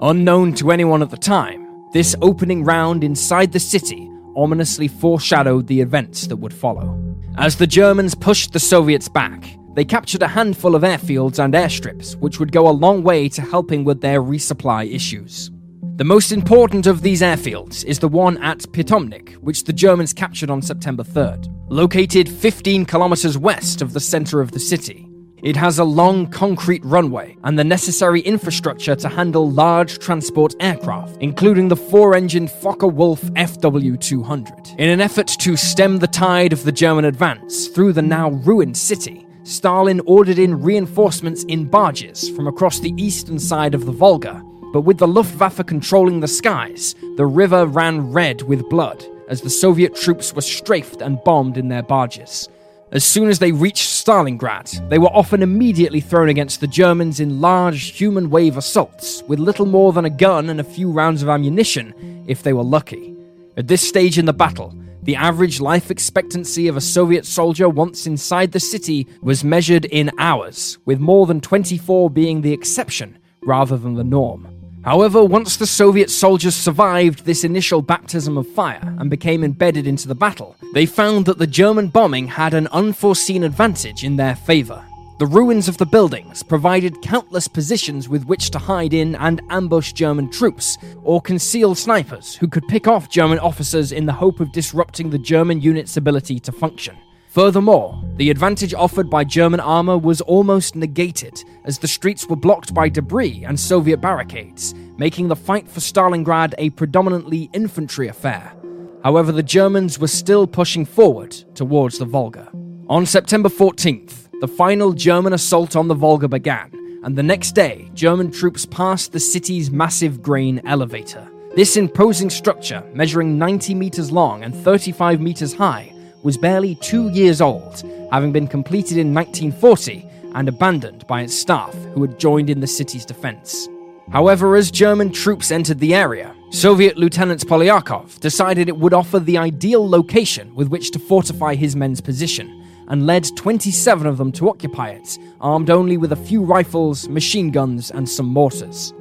Unknown to anyone at the time, this opening round inside the city ominously foreshadowed the events that would follow. As the Germans pushed the Soviets back, they captured a handful of airfields and airstrips, which would go a long way to helping with their resupply issues. The most important of these airfields is the one at Pitomnik, which the Germans captured on September 3rd. Located 15 kilometers west of the center of the city, it has a long concrete runway and the necessary infrastructure to handle large transport aircraft, including the four engined Focke-Wulf FW 200. In an effort to stem the tide of the German advance through the now ruined city, Stalin ordered in reinforcements in barges from across the eastern side of the Volga But with the Luftwaffe controlling the skies, the river ran red with blood as the Soviet troops were strafed and bombed in their barges. As soon as they reached Stalingrad, they were often immediately thrown against the Germans in large human wave assaults, with little more than a gun and a few rounds of ammunition, if they were lucky. At this stage in the battle, the average life expectancy of a Soviet soldier once inside the city was measured in hours, with more than 24 being the exception rather than the norm. However, once the Soviet soldiers survived this initial baptism of fire and became embedded into the battle, they found that the German bombing had an unforeseen advantage in their favor. The ruins of the buildings provided countless positions with which to hide in and ambush German troops, or conceal snipers who could pick off German officers in the hope of disrupting the German unit's ability to function. Furthermore, the advantage offered by German armor was almost negated, as the streets were blocked by debris and Soviet barricades, making the fight for Stalingrad a predominantly infantry affair. However, the Germans were still pushing forward towards the Volga. On September 14th, the final German assault on the Volga began, and the next day, German troops passed the city's massive grain elevator. This imposing structure, measuring 90 meters long and 35 meters high, was barely two years old, having been completed in 1940 and abandoned by its staff who had joined in the city's defense. However, as German troops entered the area, Soviet Lieutenant Polyakov decided it would offer the ideal location with which to fortify his men's position, and led 27 of them to occupy it, armed only with a few rifles, machine guns, and some mortars.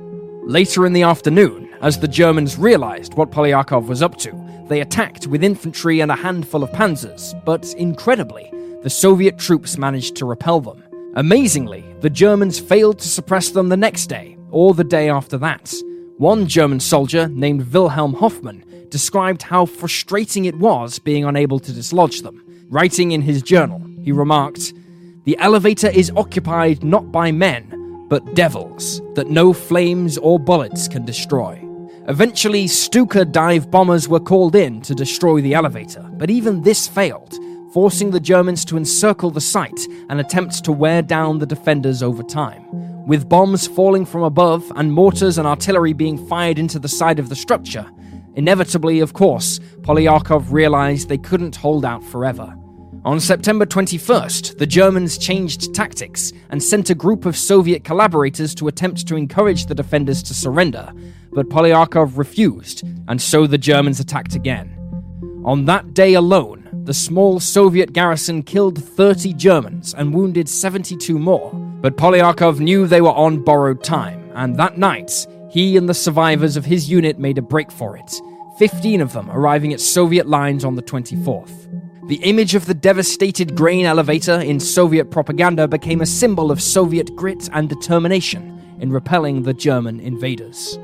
Later in the afternoon, as the Germans realized what Polyakov was up to, they attacked with infantry and a handful of panzers, but incredibly, the Soviet troops managed to repel them. Amazingly, the Germans failed to suppress them the next day, or the day after that. One German soldier, named Wilhelm Hoffmann, described how frustrating it was being unable to dislodge them. Writing in his journal, he remarked, The elevator is occupied not by men, but devils that no flames or bullets can destroy. Eventually, Stuka dive bombers were called in to destroy the elevator, but even this failed, forcing the Germans to encircle the site and attempt to wear down the defenders over time. With bombs falling from above and mortars and artillery being fired into the side of the structure, inevitably, of course, Polyakov realized they couldn't hold out forever. On September 21st, the Germans changed tactics and sent a group of Soviet collaborators to attempt to encourage the defenders to surrender, but Polyakov refused, and so the Germans attacked again. On that day alone, the small Soviet garrison killed 30 Germans and wounded 72 more, but Polyakov knew they were on borrowed time, and that night, he and the survivors of his unit made a break for it, 15 of them arriving at Soviet lines on the 24th. The image of the devastated grain elevator in Soviet propaganda became a symbol of Soviet grit and determination in repelling the German invaders.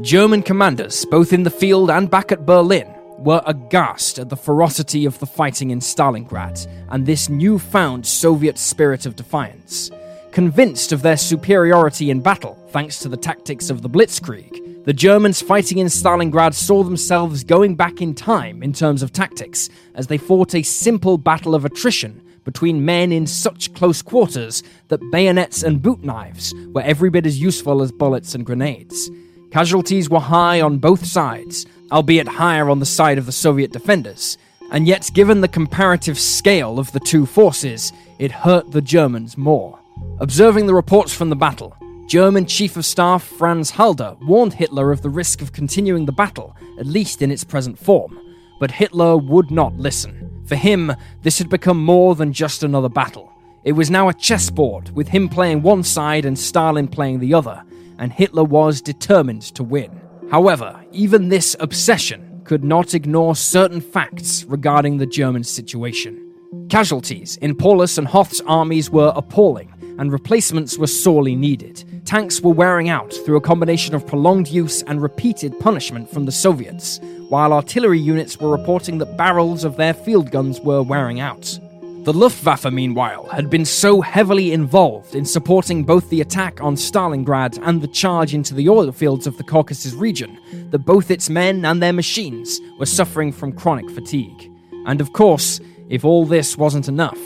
German commanders, both in the field and back at Berlin, were aghast at the ferocity of the fighting in Stalingrad and this newfound Soviet spirit of defiance. Convinced of their superiority in battle, thanks to the tactics of the Blitzkrieg, the Germans fighting in Stalingrad saw themselves going back in time in terms of tactics, as they fought a simple battle of attrition between men in such close quarters that bayonets and boot knives were every bit as useful as bullets and grenades. Casualties were high on both sides, albeit higher on the side of the Soviet defenders, and yet, given the comparative scale of the two forces, it hurt the Germans more. Observing the reports from the battle, German Chief of Staff Franz Halder warned Hitler of the risk of continuing the battle, at least in its present form. But Hitler would not listen. For him, this had become more than just another battle. It was now a chessboard, with him playing one side and Stalin playing the other, and Hitler was determined to win. However, even this obsession could not ignore certain facts regarding the German situation. Casualties in Paulus and Hoth's armies were appalling, and replacements were sorely needed. Tanks were wearing out through a combination of prolonged use and repeated punishment from the Soviets, while artillery units were reporting that barrels of their field guns were wearing out. The Luftwaffe, meanwhile, had been so heavily involved in supporting both the attack on Stalingrad and the charge into the oil fields of the Caucasus region that both its men and their machines were suffering from chronic fatigue. And of course, if all this wasn't enough,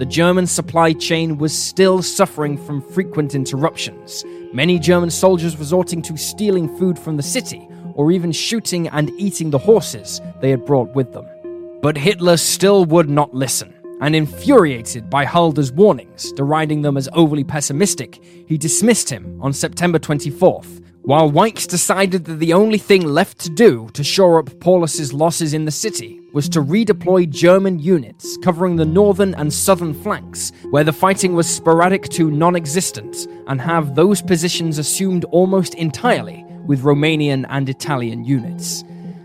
the German supply chain was still suffering from frequent interruptions, many German soldiers resorting to stealing food from the city or even shooting and eating the horses they had brought with them. But Hitler still would not listen, and infuriated by Halder's warnings, deriding them as overly pessimistic, he dismissed him on September 24th, while Weichs decided that the only thing left to do to shore up Paulus's losses in the city was to redeploy German units covering the northern and southern flanks, where the fighting was sporadic to non existent, and have those positions assumed almost entirely with Romanian and Italian units.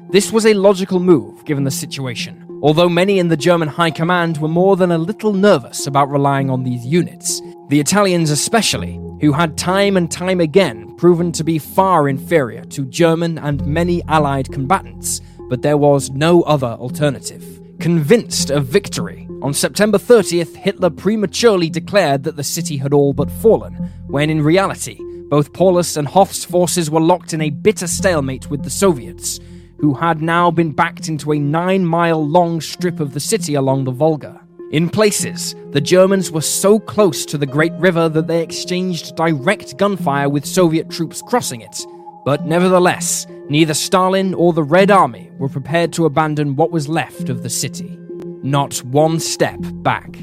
This was a logical move given the situation, although many in the German high command were more than a little nervous about relying on these units, the Italians especially, who had time and time again proven to be far inferior to German and many Allied combatants, but there was no other alternative. Convinced of victory, on September 30th, Hitler prematurely declared that the city had all but fallen, when in reality, both Paulus and Hoth's forces were locked in a bitter stalemate with the Soviets, who had now been backed into a nine mile long strip of the city along the Volga. In places, the Germans were so close to the Great River that they exchanged direct gunfire with Soviet troops crossing it. But nevertheless, neither Stalin or the Red Army were prepared to abandon what was left of the city. Not one step back.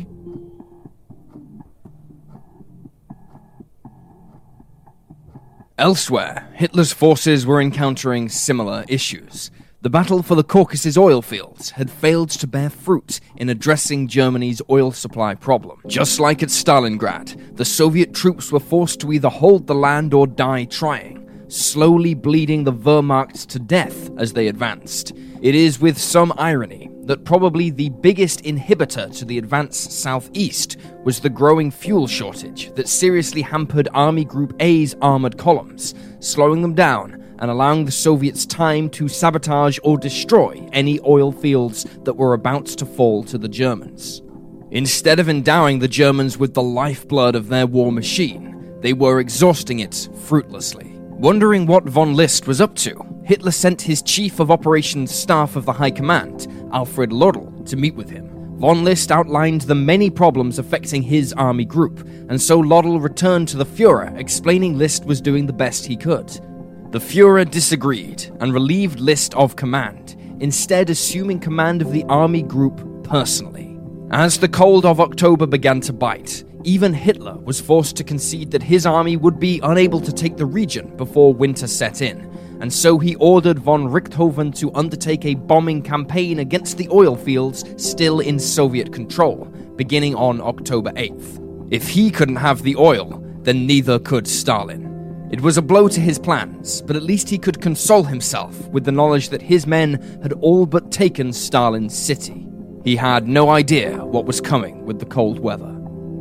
Elsewhere, Hitler's forces were encountering similar issues. The battle for the Caucasus oil fields had failed to bear fruit in addressing Germany's oil supply problem. Just like at Stalingrad, the Soviet troops were forced to either hold the land or die trying slowly bleeding the Wehrmacht to death as they advanced. It is with some irony that probably the biggest inhibitor to the advance southeast was the growing fuel shortage that seriously hampered Army Group A's armored columns, slowing them down and allowing the Soviets time to sabotage or destroy any oil fields that were about to fall to the Germans. Instead of endowing the Germans with the lifeblood of their war machine, they were exhausting it fruitlessly. Wondering what von List was up to, Hitler sent his chief of operations staff of the High Command, Alfred Jodl, to meet with him. Von List outlined the many problems affecting his army group, and so Jodl returned to the Fuhrer, explaining List was doing the best he could. The Fuhrer disagreed and relieved List of command, instead, assuming command of the army group personally. As the cold of October began to bite, even Hitler was forced to concede that his army would be unable to take the region before winter set in, and so he ordered von Richthofen to undertake a bombing campaign against the oil fields still in Soviet control, beginning on October 8th. If he couldn't have the oil, then neither could Stalin. It was a blow to his plans, but at least he could console himself with the knowledge that his men had all but taken Stalin's city. He had no idea what was coming with the cold weather.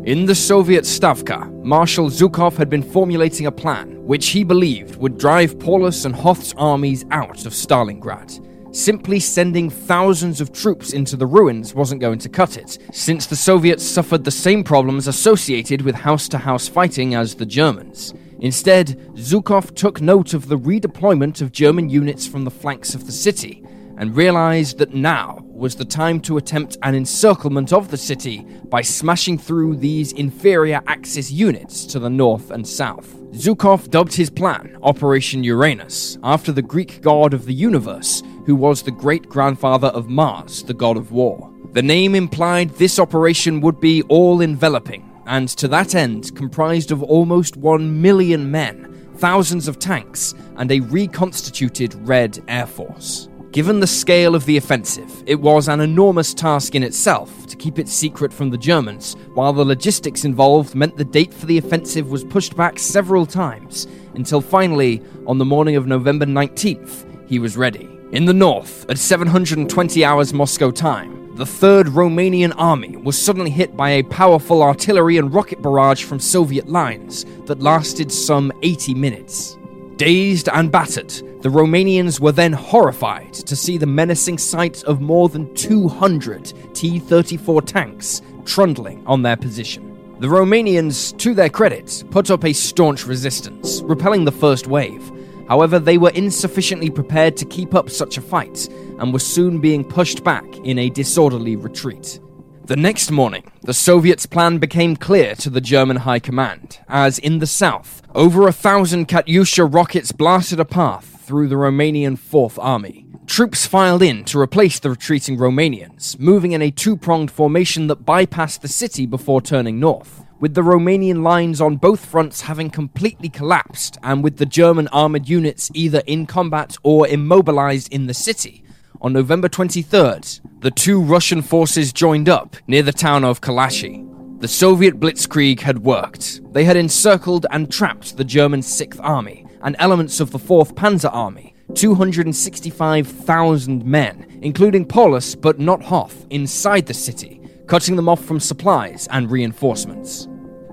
In the Soviet Stavka, Marshal Zhukov had been formulating a plan which he believed would drive Paulus and Hoth's armies out of Stalingrad. Simply sending thousands of troops into the ruins wasn't going to cut it, since the Soviets suffered the same problems associated with house to house fighting as the Germans. Instead, Zhukov took note of the redeployment of German units from the flanks of the city and realized that now was the time to attempt an encirclement of the city by smashing through these inferior Axis units to the north and south. Zhukov dubbed his plan Operation Uranus, after the Greek god of the universe, who was the great grandfather of Mars, the god of war. The name implied this operation would be all enveloping, and to that end comprised of almost one million men, thousands of tanks, and a reconstituted Red Air Force. Given the scale of the offensive, it was an enormous task in itself to keep it secret from the Germans, while the logistics involved meant the date for the offensive was pushed back several times, until finally, on the morning of November 19th, he was ready. In the north, at 720 hours Moscow time, the 3rd Romanian Army was suddenly hit by a powerful artillery and rocket barrage from Soviet lines that lasted some 80 minutes. Dazed and battered, the Romanians were then horrified to see the menacing sight of more than 200 T 34 tanks trundling on their position. The Romanians, to their credit, put up a staunch resistance, repelling the first wave. However, they were insufficiently prepared to keep up such a fight and were soon being pushed back in a disorderly retreat. The next morning, the Soviets' plan became clear to the German High Command, as in the south, over a thousand Katyusha rockets blasted a path through the Romanian Fourth Army. Troops filed in to replace the retreating Romanians, moving in a two pronged formation that bypassed the city before turning north. With the Romanian lines on both fronts having completely collapsed, and with the German armoured units either in combat or immobilized in the city, on November 23rd, the two Russian forces joined up near the town of Kalashi. The Soviet blitzkrieg had worked. They had encircled and trapped the German 6th Army and elements of the 4th Panzer Army, 265,000 men, including Paulus but not Hoth, inside the city, cutting them off from supplies and reinforcements.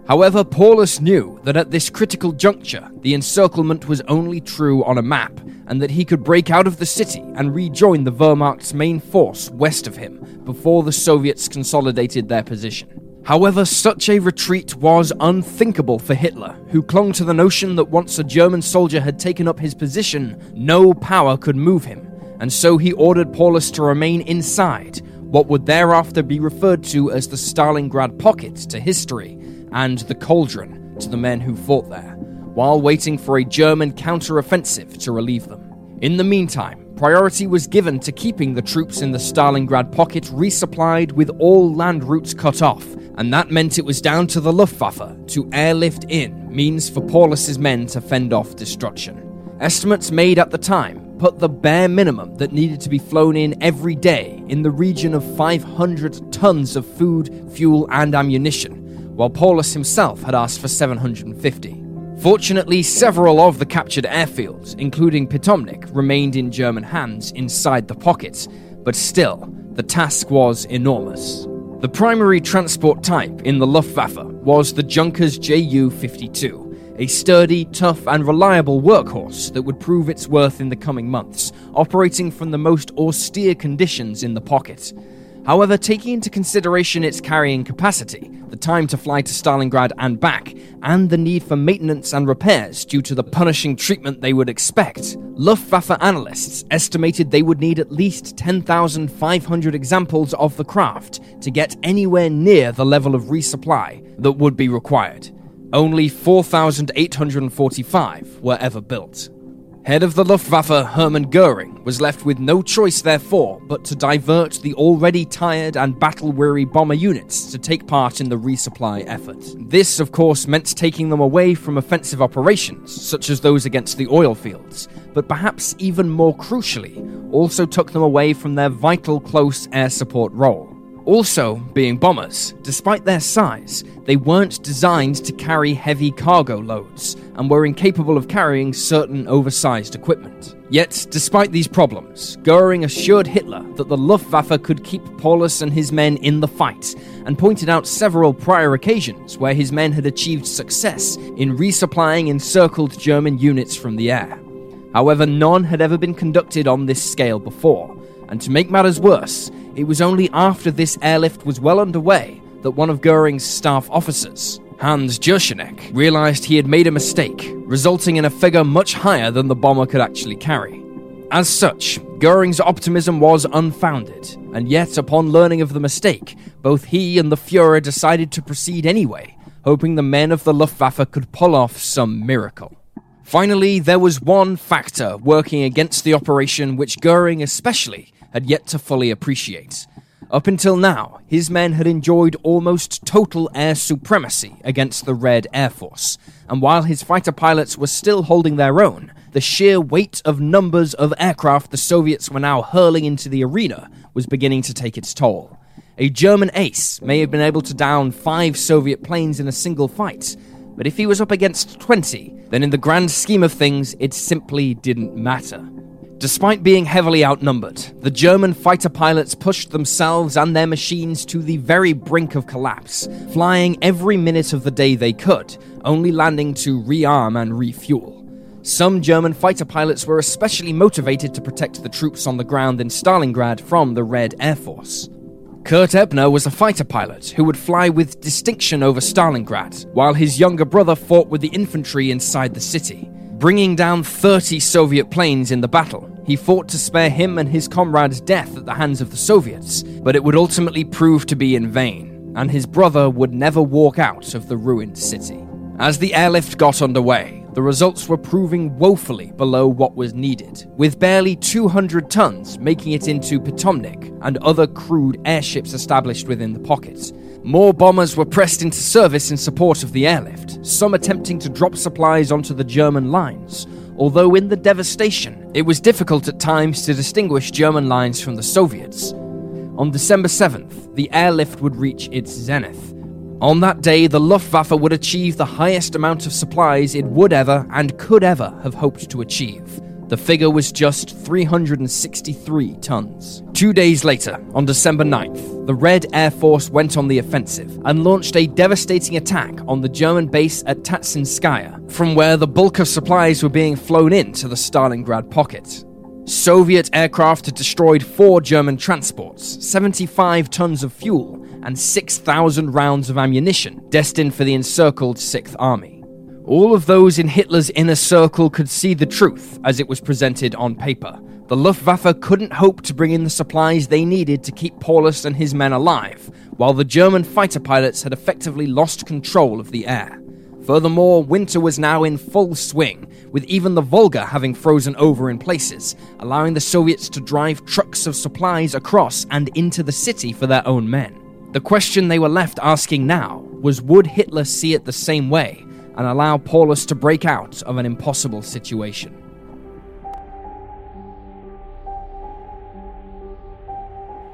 However, Paulus knew that at this critical juncture, the encirclement was only true on a map, and that he could break out of the city and rejoin the Wehrmacht's main force west of him before the Soviets consolidated their position. However, such a retreat was unthinkable for Hitler, who clung to the notion that once a German soldier had taken up his position, no power could move him, and so he ordered Paulus to remain inside, what would thereafter be referred to as the Stalingrad Pocket to history, and the Cauldron to the men who fought there, while waiting for a German counter-offensive to relieve them. In the meantime, priority was given to keeping the troops in the Stalingrad pocket resupplied with all land routes cut off, and that meant it was down to the Luftwaffe to airlift in means for Paulus's men to fend off destruction. Estimates made at the time put the bare minimum that needed to be flown in every day in the region of 500 tons of food, fuel, and ammunition, while Paulus himself had asked for 750. Fortunately, several of the captured airfields, including Pitomnik, remained in German hands inside the pockets, but still, the task was enormous. The primary transport type in the Luftwaffe was the Junkers Ju 52, a sturdy, tough, and reliable workhorse that would prove its worth in the coming months, operating from the most austere conditions in the pocket. However, taking into consideration its carrying capacity, the time to fly to Stalingrad and back, and the need for maintenance and repairs due to the punishing treatment they would expect, Luftwaffe analysts estimated they would need at least 10,500 examples of the craft to get anywhere near the level of resupply that would be required. Only 4,845 were ever built. Head of the Luftwaffe, Hermann Goering, was left with no choice, therefore, but to divert the already tired and battle weary bomber units to take part in the resupply effort. This, of course, meant taking them away from offensive operations, such as those against the oil fields, but perhaps even more crucially, also took them away from their vital close air support role. Also, being bombers, despite their size, they weren't designed to carry heavy cargo loads and were incapable of carrying certain oversized equipment. Yet, despite these problems, Goering assured Hitler that the Luftwaffe could keep Paulus and his men in the fight, and pointed out several prior occasions where his men had achieved success in resupplying encircled German units from the air. However, none had ever been conducted on this scale before, and to make matters worse, it was only after this airlift was well underway that one of Goering's staff officers, Hans Jeschonnek, realized he had made a mistake, resulting in a figure much higher than the bomber could actually carry. As such, Goering's optimism was unfounded, and yet, upon learning of the mistake, both he and the Fuhrer decided to proceed anyway, hoping the men of the Luftwaffe could pull off some miracle. Finally, there was one factor working against the operation which Goering especially had yet to fully appreciate. Up until now, his men had enjoyed almost total air supremacy against the Red Air Force, and while his fighter pilots were still holding their own, the sheer weight of numbers of aircraft the Soviets were now hurling into the arena was beginning to take its toll. A German ace may have been able to down five Soviet planes in a single fight, but if he was up against 20, then in the grand scheme of things, it simply didn't matter. Despite being heavily outnumbered, the German fighter pilots pushed themselves and their machines to the very brink of collapse, flying every minute of the day they could, only landing to rearm and refuel. Some German fighter pilots were especially motivated to protect the troops on the ground in Stalingrad from the Red Air Force. Kurt Ebener was a fighter pilot who would fly with distinction over Stalingrad, while his younger brother fought with the infantry inside the city. Bringing down 30 Soviet planes in the battle, He fought to spare him and his comrades death at the hands of the Soviets, but it would ultimately prove to be in vain, and his brother would never walk out of the ruined city. As the airlift got underway, the results were proving woefully below what was needed, with barely 200 tons making it into Pitomnik and other crude airships established within the pocket. More bombers were pressed into service in support of the airlift, some attempting to drop supplies onto the German lines. Although in the devastation, it was difficult at times to distinguish German lines from the Soviets. On December 7th, the airlift would reach its zenith. On that day, the Luftwaffe would achieve the highest amount of supplies it would ever and could ever have hoped to achieve. The figure was just 363 tons. Two days later, on December 9th, the Red Air Force went on the offensive and launched a devastating attack on the German base at Tatsinskaya, from where the bulk of supplies were being flown into the Stalingrad pocket. Soviet aircraft had destroyed four German transports, 75 tons of fuel, and 6,000 rounds of ammunition destined for the encircled Sixth Army. All of those in Hitler's inner circle could see the truth as it was presented on paper. The Luftwaffe couldn't hope to bring in the supplies they needed to keep Paulus and his men alive, while the German fighter pilots had effectively lost control of the air. Furthermore, winter was now in full swing, with even the Volga having frozen over in places, allowing the Soviets to drive trucks of supplies across and into the city for their own men. The question they were left asking now was would Hitler see it the same way and allow Paulus to break out of an impossible situation.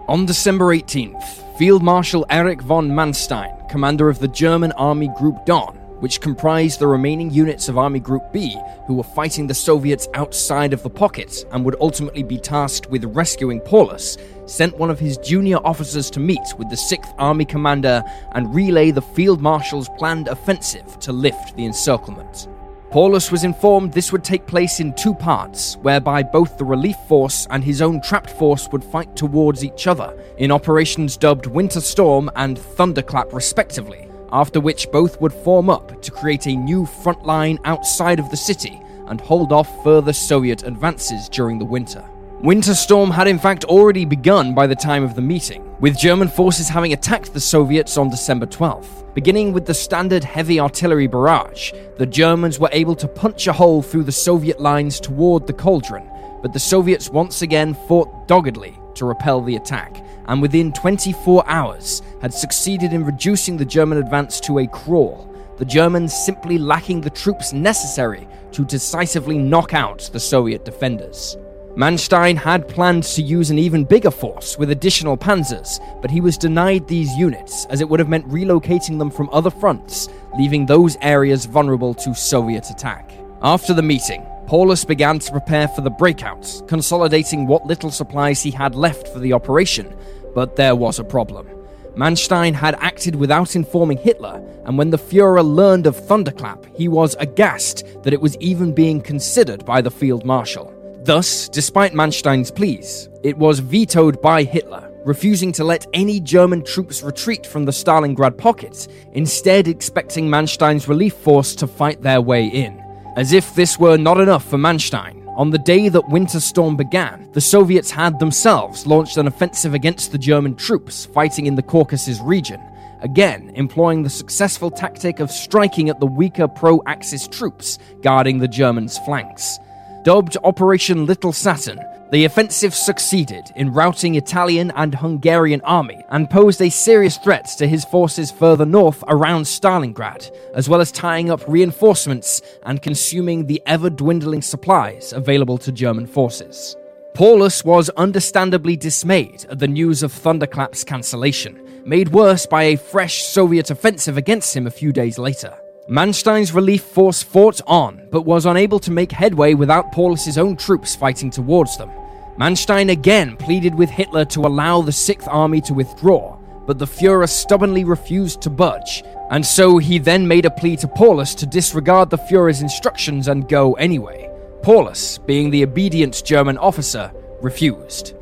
On December 18th, Field Marshal Erich von Manstein, commander of the German Army Group Don, which comprised the remaining units of Army Group B who were fighting the Soviets outside of the pocket and would ultimately be tasked with rescuing Paulus, sent one of his junior officers to meet with the 6th Army commander and relay the Field Marshal's planned offensive to lift the encirclement. Paulus was informed this would take place in two parts, whereby both the relief force and his own trapped force would fight towards each other in operations dubbed Winter Storm and Thunderclap, respectively, after which both would form up to create a new front line outside of the city and hold off further Soviet advances during the winter. Winter Storm had in fact already begun by the time of the meeting, with German forces having attacked the Soviets on December 12th. Beginning with the standard heavy artillery barrage, the Germans were able to punch a hole through the Soviet lines toward the cauldron, but the Soviets once again fought doggedly to repel the attack, and within 24 hours had succeeded in reducing the German advance to a crawl, the Germans simply lacking the troops necessary to decisively knock out the Soviet defenders. Manstein had planned to use an even bigger force with additional panzers, but he was denied these units as it would have meant relocating them from other fronts, leaving those areas vulnerable to Soviet attack. After the meeting, Paulus began to prepare for the breakouts, consolidating what little supplies he had left for the operation, but there was a problem. Manstein had acted without informing Hitler, and when the Fuhrer learned of Thunderclap, he was aghast that it was even being considered by the Field Marshal. Thus, despite Manstein's pleas, it was vetoed by Hitler, refusing to let any German troops retreat from the Stalingrad pocket, instead, expecting Manstein's relief force to fight their way in. As if this were not enough for Manstein, on the day that Winter Storm began, the Soviets had themselves launched an offensive against the German troops fighting in the Caucasus region, again employing the successful tactic of striking at the weaker pro Axis troops guarding the Germans' flanks. Dubbed Operation Little Saturn, the offensive succeeded in routing Italian and Hungarian army and posed a serious threat to his forces further north around Stalingrad, as well as tying up reinforcements and consuming the ever dwindling supplies available to German forces. Paulus was understandably dismayed at the news of Thunderclap's cancellation, made worse by a fresh Soviet offensive against him a few days later. Manstein's relief force fought on, but was unable to make headway without Paulus's own troops fighting towards them. Manstein again pleaded with Hitler to allow the Sixth Army to withdraw, but the Fuhrer stubbornly refused to budge, and so he then made a plea to Paulus to disregard the Fuhrer's instructions and go anyway. Paulus, being the obedient German officer, refused.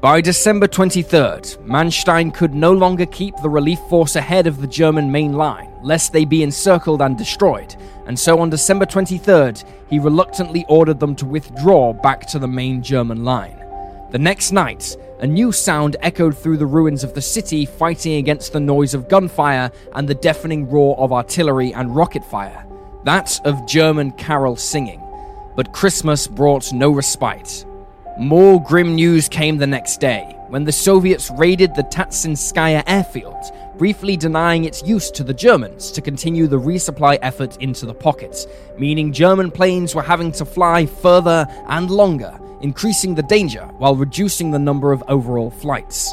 By December 23rd, Manstein could no longer keep the relief force ahead of the German main line lest they be encircled and destroyed, and so on December 23rd, he reluctantly ordered them to withdraw back to the main German line. The next night, a new sound echoed through the ruins of the city, fighting against the noise of gunfire and the deafening roar of artillery and rocket fire. That of German carol singing. But Christmas brought no respite. More grim news came the next day, when the Soviets raided the Tatsinskaya airfield, briefly denying its use to the Germans to continue the resupply effort into the pockets, meaning German planes were having to fly further and longer, increasing the danger while reducing the number of overall flights.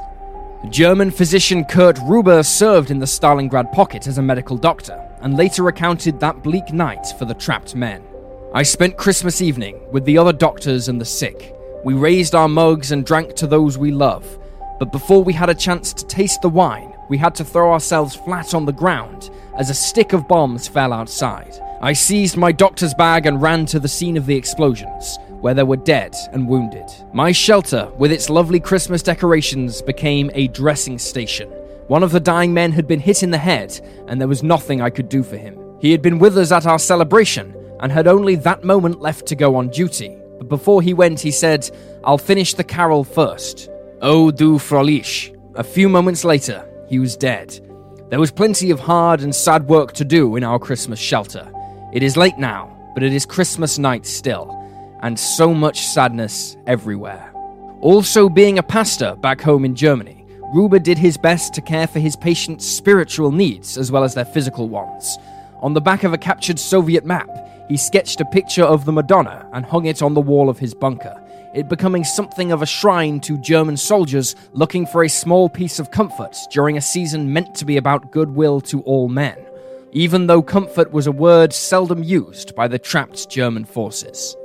German physician Kurt Reuber served in the Stalingrad pocket as a medical doctor, and later recounted that bleak night for the trapped men. I spent Christmas evening with the other doctors and the sick. We raised our mugs and drank to those we love, but before we had a chance to taste the wine, we had to throw ourselves flat on the ground as a stick of bombs fell outside. I seized my doctor's bag and ran to the scene of the explosions, where there were dead and wounded. My shelter, with its lovely Christmas decorations, became a dressing station. One of the dying men had been hit in the head, and there was nothing I could do for him. He had been with us at our celebration and had only that moment left to go on duty. But before he went, he said, I'll finish the carol first. Oh, du Fröhlich. A few moments later, he was dead. There was plenty of hard and sad work to do in our Christmas shelter. It is late now, but it is Christmas night still, and so much sadness everywhere. Also, being a pastor back home in Germany, Reuber did his best to care for his patients' spiritual needs as well as their physical ones. On the back of a captured Soviet map, he sketched a picture of the Madonna and hung it on the wall of his bunker it becoming something of a shrine to German soldiers looking for a small piece of comfort during a season meant to be about goodwill to all men, even though comfort was a word seldom used by the trapped German forces.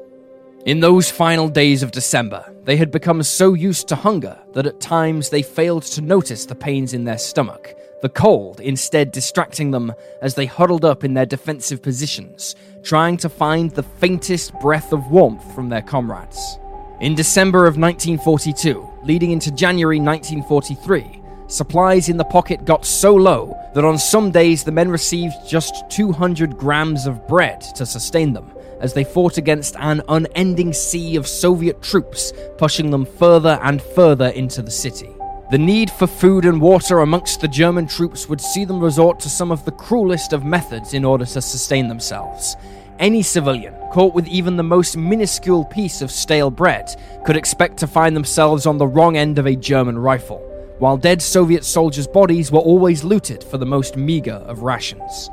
In those final days of December, they had become so used to hunger that at times they failed to notice the pains in their stomach, the cold instead distracting them as they huddled up in their defensive positions, trying to find the faintest breath of warmth from their comrades. In December of 1942, leading into January 1943, supplies in the pocket got so low that on some days the men received just 200 grams of bread to sustain them, as they fought against an unending sea of Soviet troops pushing them further and further into the city. The need for food and water amongst the German troops would see them resort to some of the cruelest of methods in order to sustain themselves, any civilian caught with even the most minuscule piece of stale bread could expect to find themselves on the wrong end of a German rifle, while dead Soviet soldiers' bodies were always looted for the most meager of rations.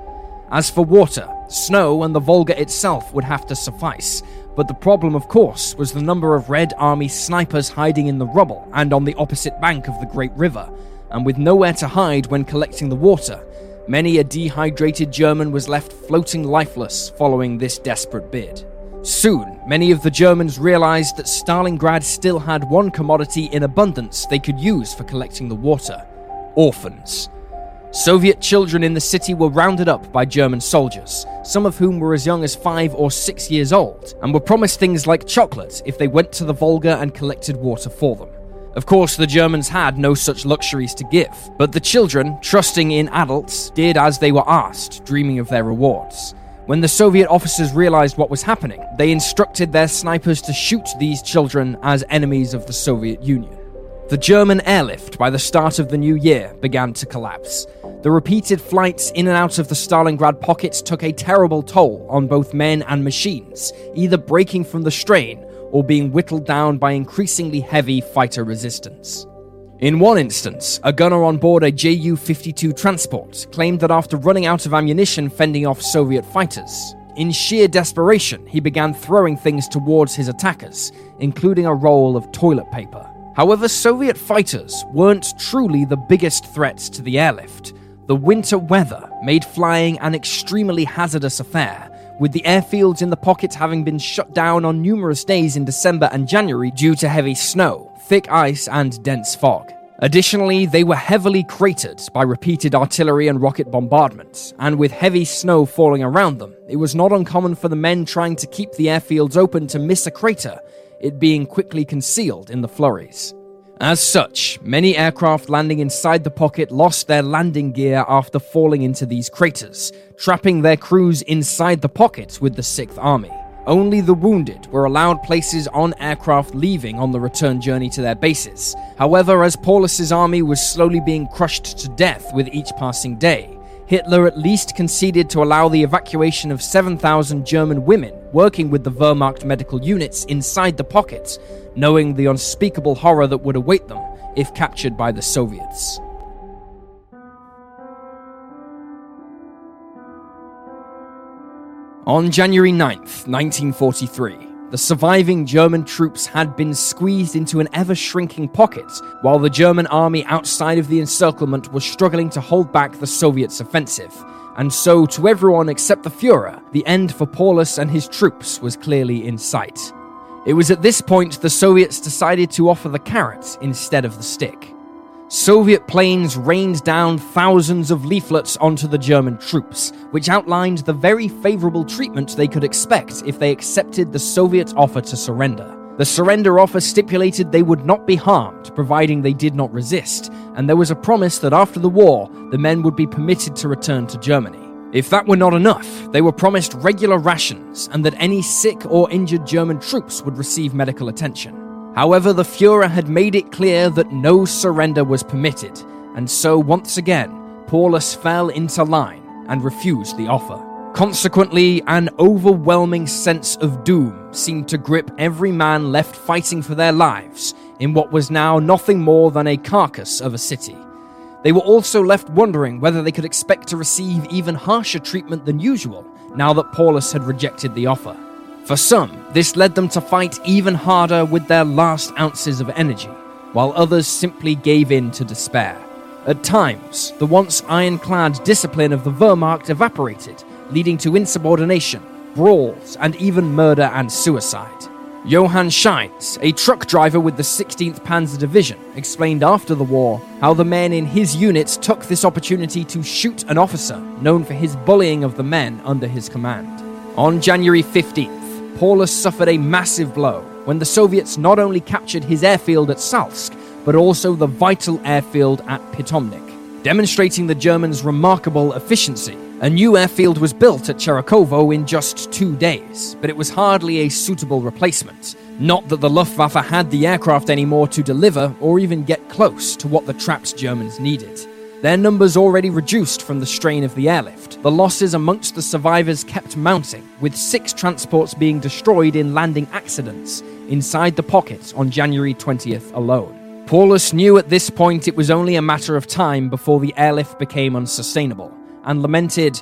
As for water, snow and the Volga itself would have to suffice, but the problem, of course, was the number of Red Army snipers hiding in the rubble and on the opposite bank of the Great River, and with nowhere to hide when collecting the water, Many a dehydrated German was left floating lifeless following this desperate bid. Soon, many of the Germans realized that Stalingrad still had one commodity in abundance they could use for collecting the water orphans. Soviet children in the city were rounded up by German soldiers, some of whom were as young as five or six years old, and were promised things like chocolate if they went to the Volga and collected water for them. Of course, the Germans had no such luxuries to give, but the children, trusting in adults, did as they were asked, dreaming of their rewards. When the Soviet officers realized what was happening, they instructed their snipers to shoot these children as enemies of the Soviet Union. The German airlift by the start of the new year began to collapse. The repeated flights in and out of the Stalingrad pockets took a terrible toll on both men and machines, either breaking from the strain or being whittled down by increasingly heavy fighter resistance. In one instance, a gunner on board a Ju 52 transport claimed that after running out of ammunition fending off Soviet fighters, in sheer desperation, he began throwing things towards his attackers, including a roll of toilet paper. However, Soviet fighters weren't truly the biggest threats to the airlift. The winter weather made flying an extremely hazardous affair, with the airfields in the pocket having been shut down on numerous days in December and January due to heavy snow, thick ice, and dense fog. Additionally, they were heavily cratered by repeated artillery and rocket bombardments, and with heavy snow falling around them, it was not uncommon for the men trying to keep the airfields open to miss a crater, it being quickly concealed in the flurries. As such, many aircraft landing inside the pocket lost their landing gear after falling into these craters, trapping their crews inside the pocket with the 6th Army. Only the wounded were allowed places on aircraft leaving on the return journey to their bases. However, as Paulus's army was slowly being crushed to death with each passing day, Hitler at least conceded to allow the evacuation of 7,000 German women working with the Wehrmacht medical units inside the pockets, knowing the unspeakable horror that would await them if captured by the Soviets. On January 9th, 1943, the surviving German troops had been squeezed into an ever shrinking pocket, while the German army outside of the encirclement was struggling to hold back the Soviets' offensive. And so, to everyone except the Fuhrer, the end for Paulus and his troops was clearly in sight. It was at this point the Soviets decided to offer the carrot instead of the stick. Soviet planes rained down thousands of leaflets onto the German troops, which outlined the very favorable treatment they could expect if they accepted the Soviet offer to surrender. The surrender offer stipulated they would not be harmed, providing they did not resist, and there was a promise that after the war, the men would be permitted to return to Germany. If that were not enough, they were promised regular rations and that any sick or injured German troops would receive medical attention. However, the Fuhrer had made it clear that no surrender was permitted, and so once again, Paulus fell into line and refused the offer. Consequently, an overwhelming sense of doom seemed to grip every man left fighting for their lives in what was now nothing more than a carcass of a city. They were also left wondering whether they could expect to receive even harsher treatment than usual now that Paulus had rejected the offer. For some, this led them to fight even harder with their last ounces of energy, while others simply gave in to despair. At times, the once ironclad discipline of the Wehrmacht evaporated, leading to insubordination, brawls, and even murder and suicide. Johann Scheins, a truck driver with the 16th Panzer Division, explained after the war how the men in his units took this opportunity to shoot an officer known for his bullying of the men under his command. On January 15th, Paulus suffered a massive blow when the Soviets not only captured his airfield at Salsk, but also the vital airfield at Pitomnik, demonstrating the Germans' remarkable efficiency. A new airfield was built at Cherakovo in just two days, but it was hardly a suitable replacement. Not that the Luftwaffe had the aircraft anymore to deliver or even get close to what the trapped Germans needed. Their numbers already reduced from the strain of the airlift. The losses amongst the survivors kept mounting, with six transports being destroyed in landing accidents inside the pocket on January 20th alone. Paulus knew at this point it was only a matter of time before the airlift became unsustainable, and lamented,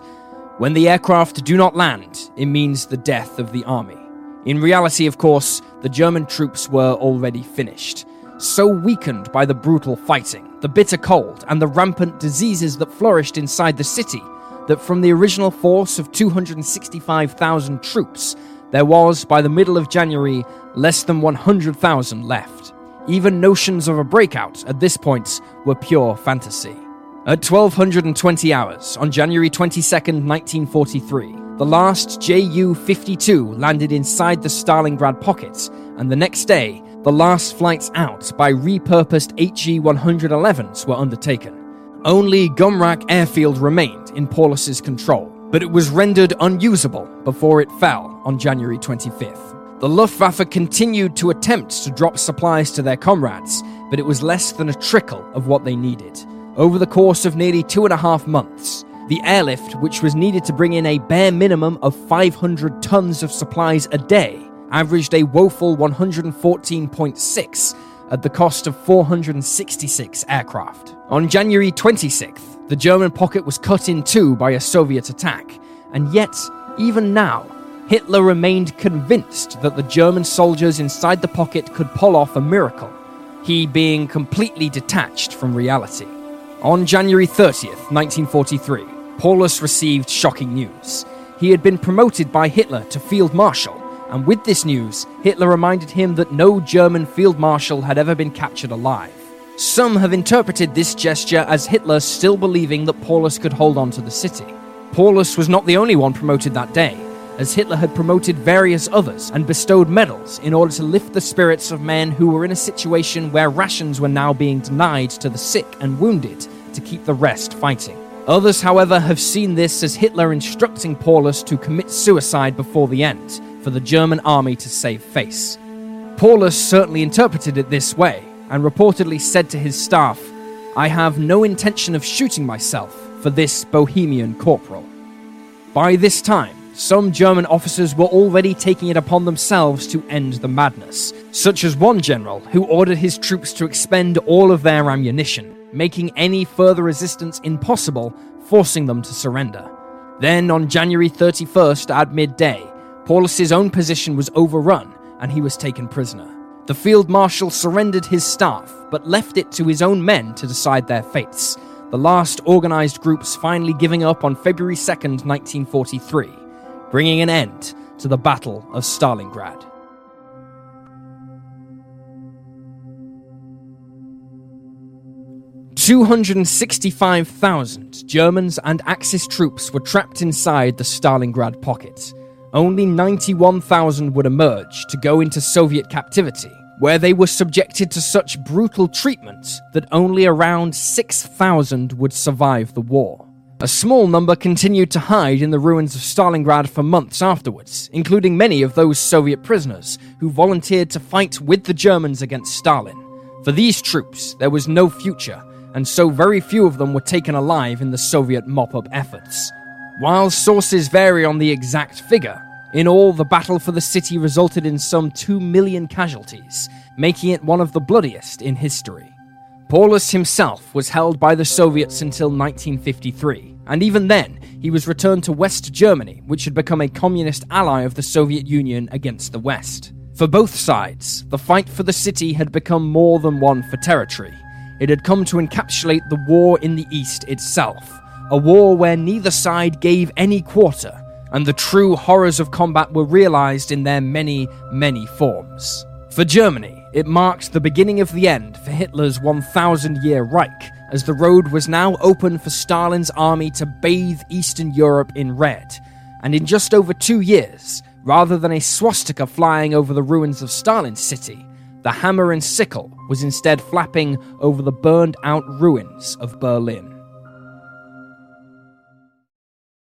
When the aircraft do not land, it means the death of the army. In reality, of course, the German troops were already finished so weakened by the brutal fighting, the bitter cold, and the rampant diseases that flourished inside the city, that from the original force of 265,000 troops, there was, by the middle of January, less than 100,000 left. Even notions of a breakout at this point were pure fantasy. At 1220 hours, on January 22, 1943, the last Ju 52 landed inside the Stalingrad pocket, and the next day, the last flights out by repurposed HE 111s were undertaken. Only Gumrak Airfield remained in Paulus's control, but it was rendered unusable before it fell on January 25th. The Luftwaffe continued to attempt to drop supplies to their comrades, but it was less than a trickle of what they needed. Over the course of nearly two and a half months, the airlift, which was needed to bring in a bare minimum of 500 tons of supplies a day, averaged a woeful 114.6 at the cost of 466 aircraft. On January 26th, the German pocket was cut in two by a Soviet attack, and yet, even now, Hitler remained convinced that the German soldiers inside the pocket could pull off a miracle, he being completely detached from reality. On January 30th, 1943, Paulus received shocking news. He had been promoted by Hitler to Field Marshal and with this news, Hitler reminded him that no German field marshal had ever been captured alive. Some have interpreted this gesture as Hitler still believing that Paulus could hold on to the city. Paulus was not the only one promoted that day. as Hitler had promoted various others and bestowed medals in order to lift the spirits of men who were in a situation where rations were now being denied to the sick and wounded to keep the rest fighting. Others, however, have seen this as Hitler instructing Paulus to commit suicide before the end for the German army to save face. Paulus certainly interpreted it this way and reportedly said to his staff, I have no intention of shooting myself for this Bohemian corporal. By this time, some German officers were already taking it upon themselves to end the madness, such as one general who ordered his troops to expend all of their ammunition, making any further resistance impossible, forcing them to surrender. Then, on January 31st at midday, Paulus's own position was overrun and he was taken prisoner. The field marshal surrendered his staff, but left it to his own men to decide their fates, the last organized groups finally giving up on February 2nd, 1943 bringing an end to the Battle of Stalingrad. Two hundred and sixty-five thousand Germans and Axis troops were trapped inside the Stalingrad pocket. Only 91,000 would emerge to go into Soviet captivity, where they were subjected to such brutal treatment that only around 6,000 would survive the war. A small number continued to hide in the ruins of Stalingrad for months afterwards, including many of those Soviet prisoners who volunteered to fight with the Germans against Stalin. For these troops, there was no future, and so very few of them were taken alive in the Soviet mop up efforts. While sources vary on the exact figure, in all, the battle for the city resulted in some 2 million casualties, making it one of the bloodiest in history. Paulus himself was held by the Soviets until 1953, and even then, he was returned to West Germany, which had become a communist ally of the Soviet Union against the West. For both sides, the fight for the city had become more than one for territory. It had come to encapsulate the war in the East itself, a war where neither side gave any quarter, and the true horrors of combat were realized in their many, many forms. For Germany, it marked the beginning of the end for Hitler's 1,000 year Reich, as the road was now open for Stalin's army to bathe Eastern Europe in red. And in just over two years, rather than a swastika flying over the ruins of Stalin's city, the hammer and sickle was instead flapping over the burned out ruins of Berlin.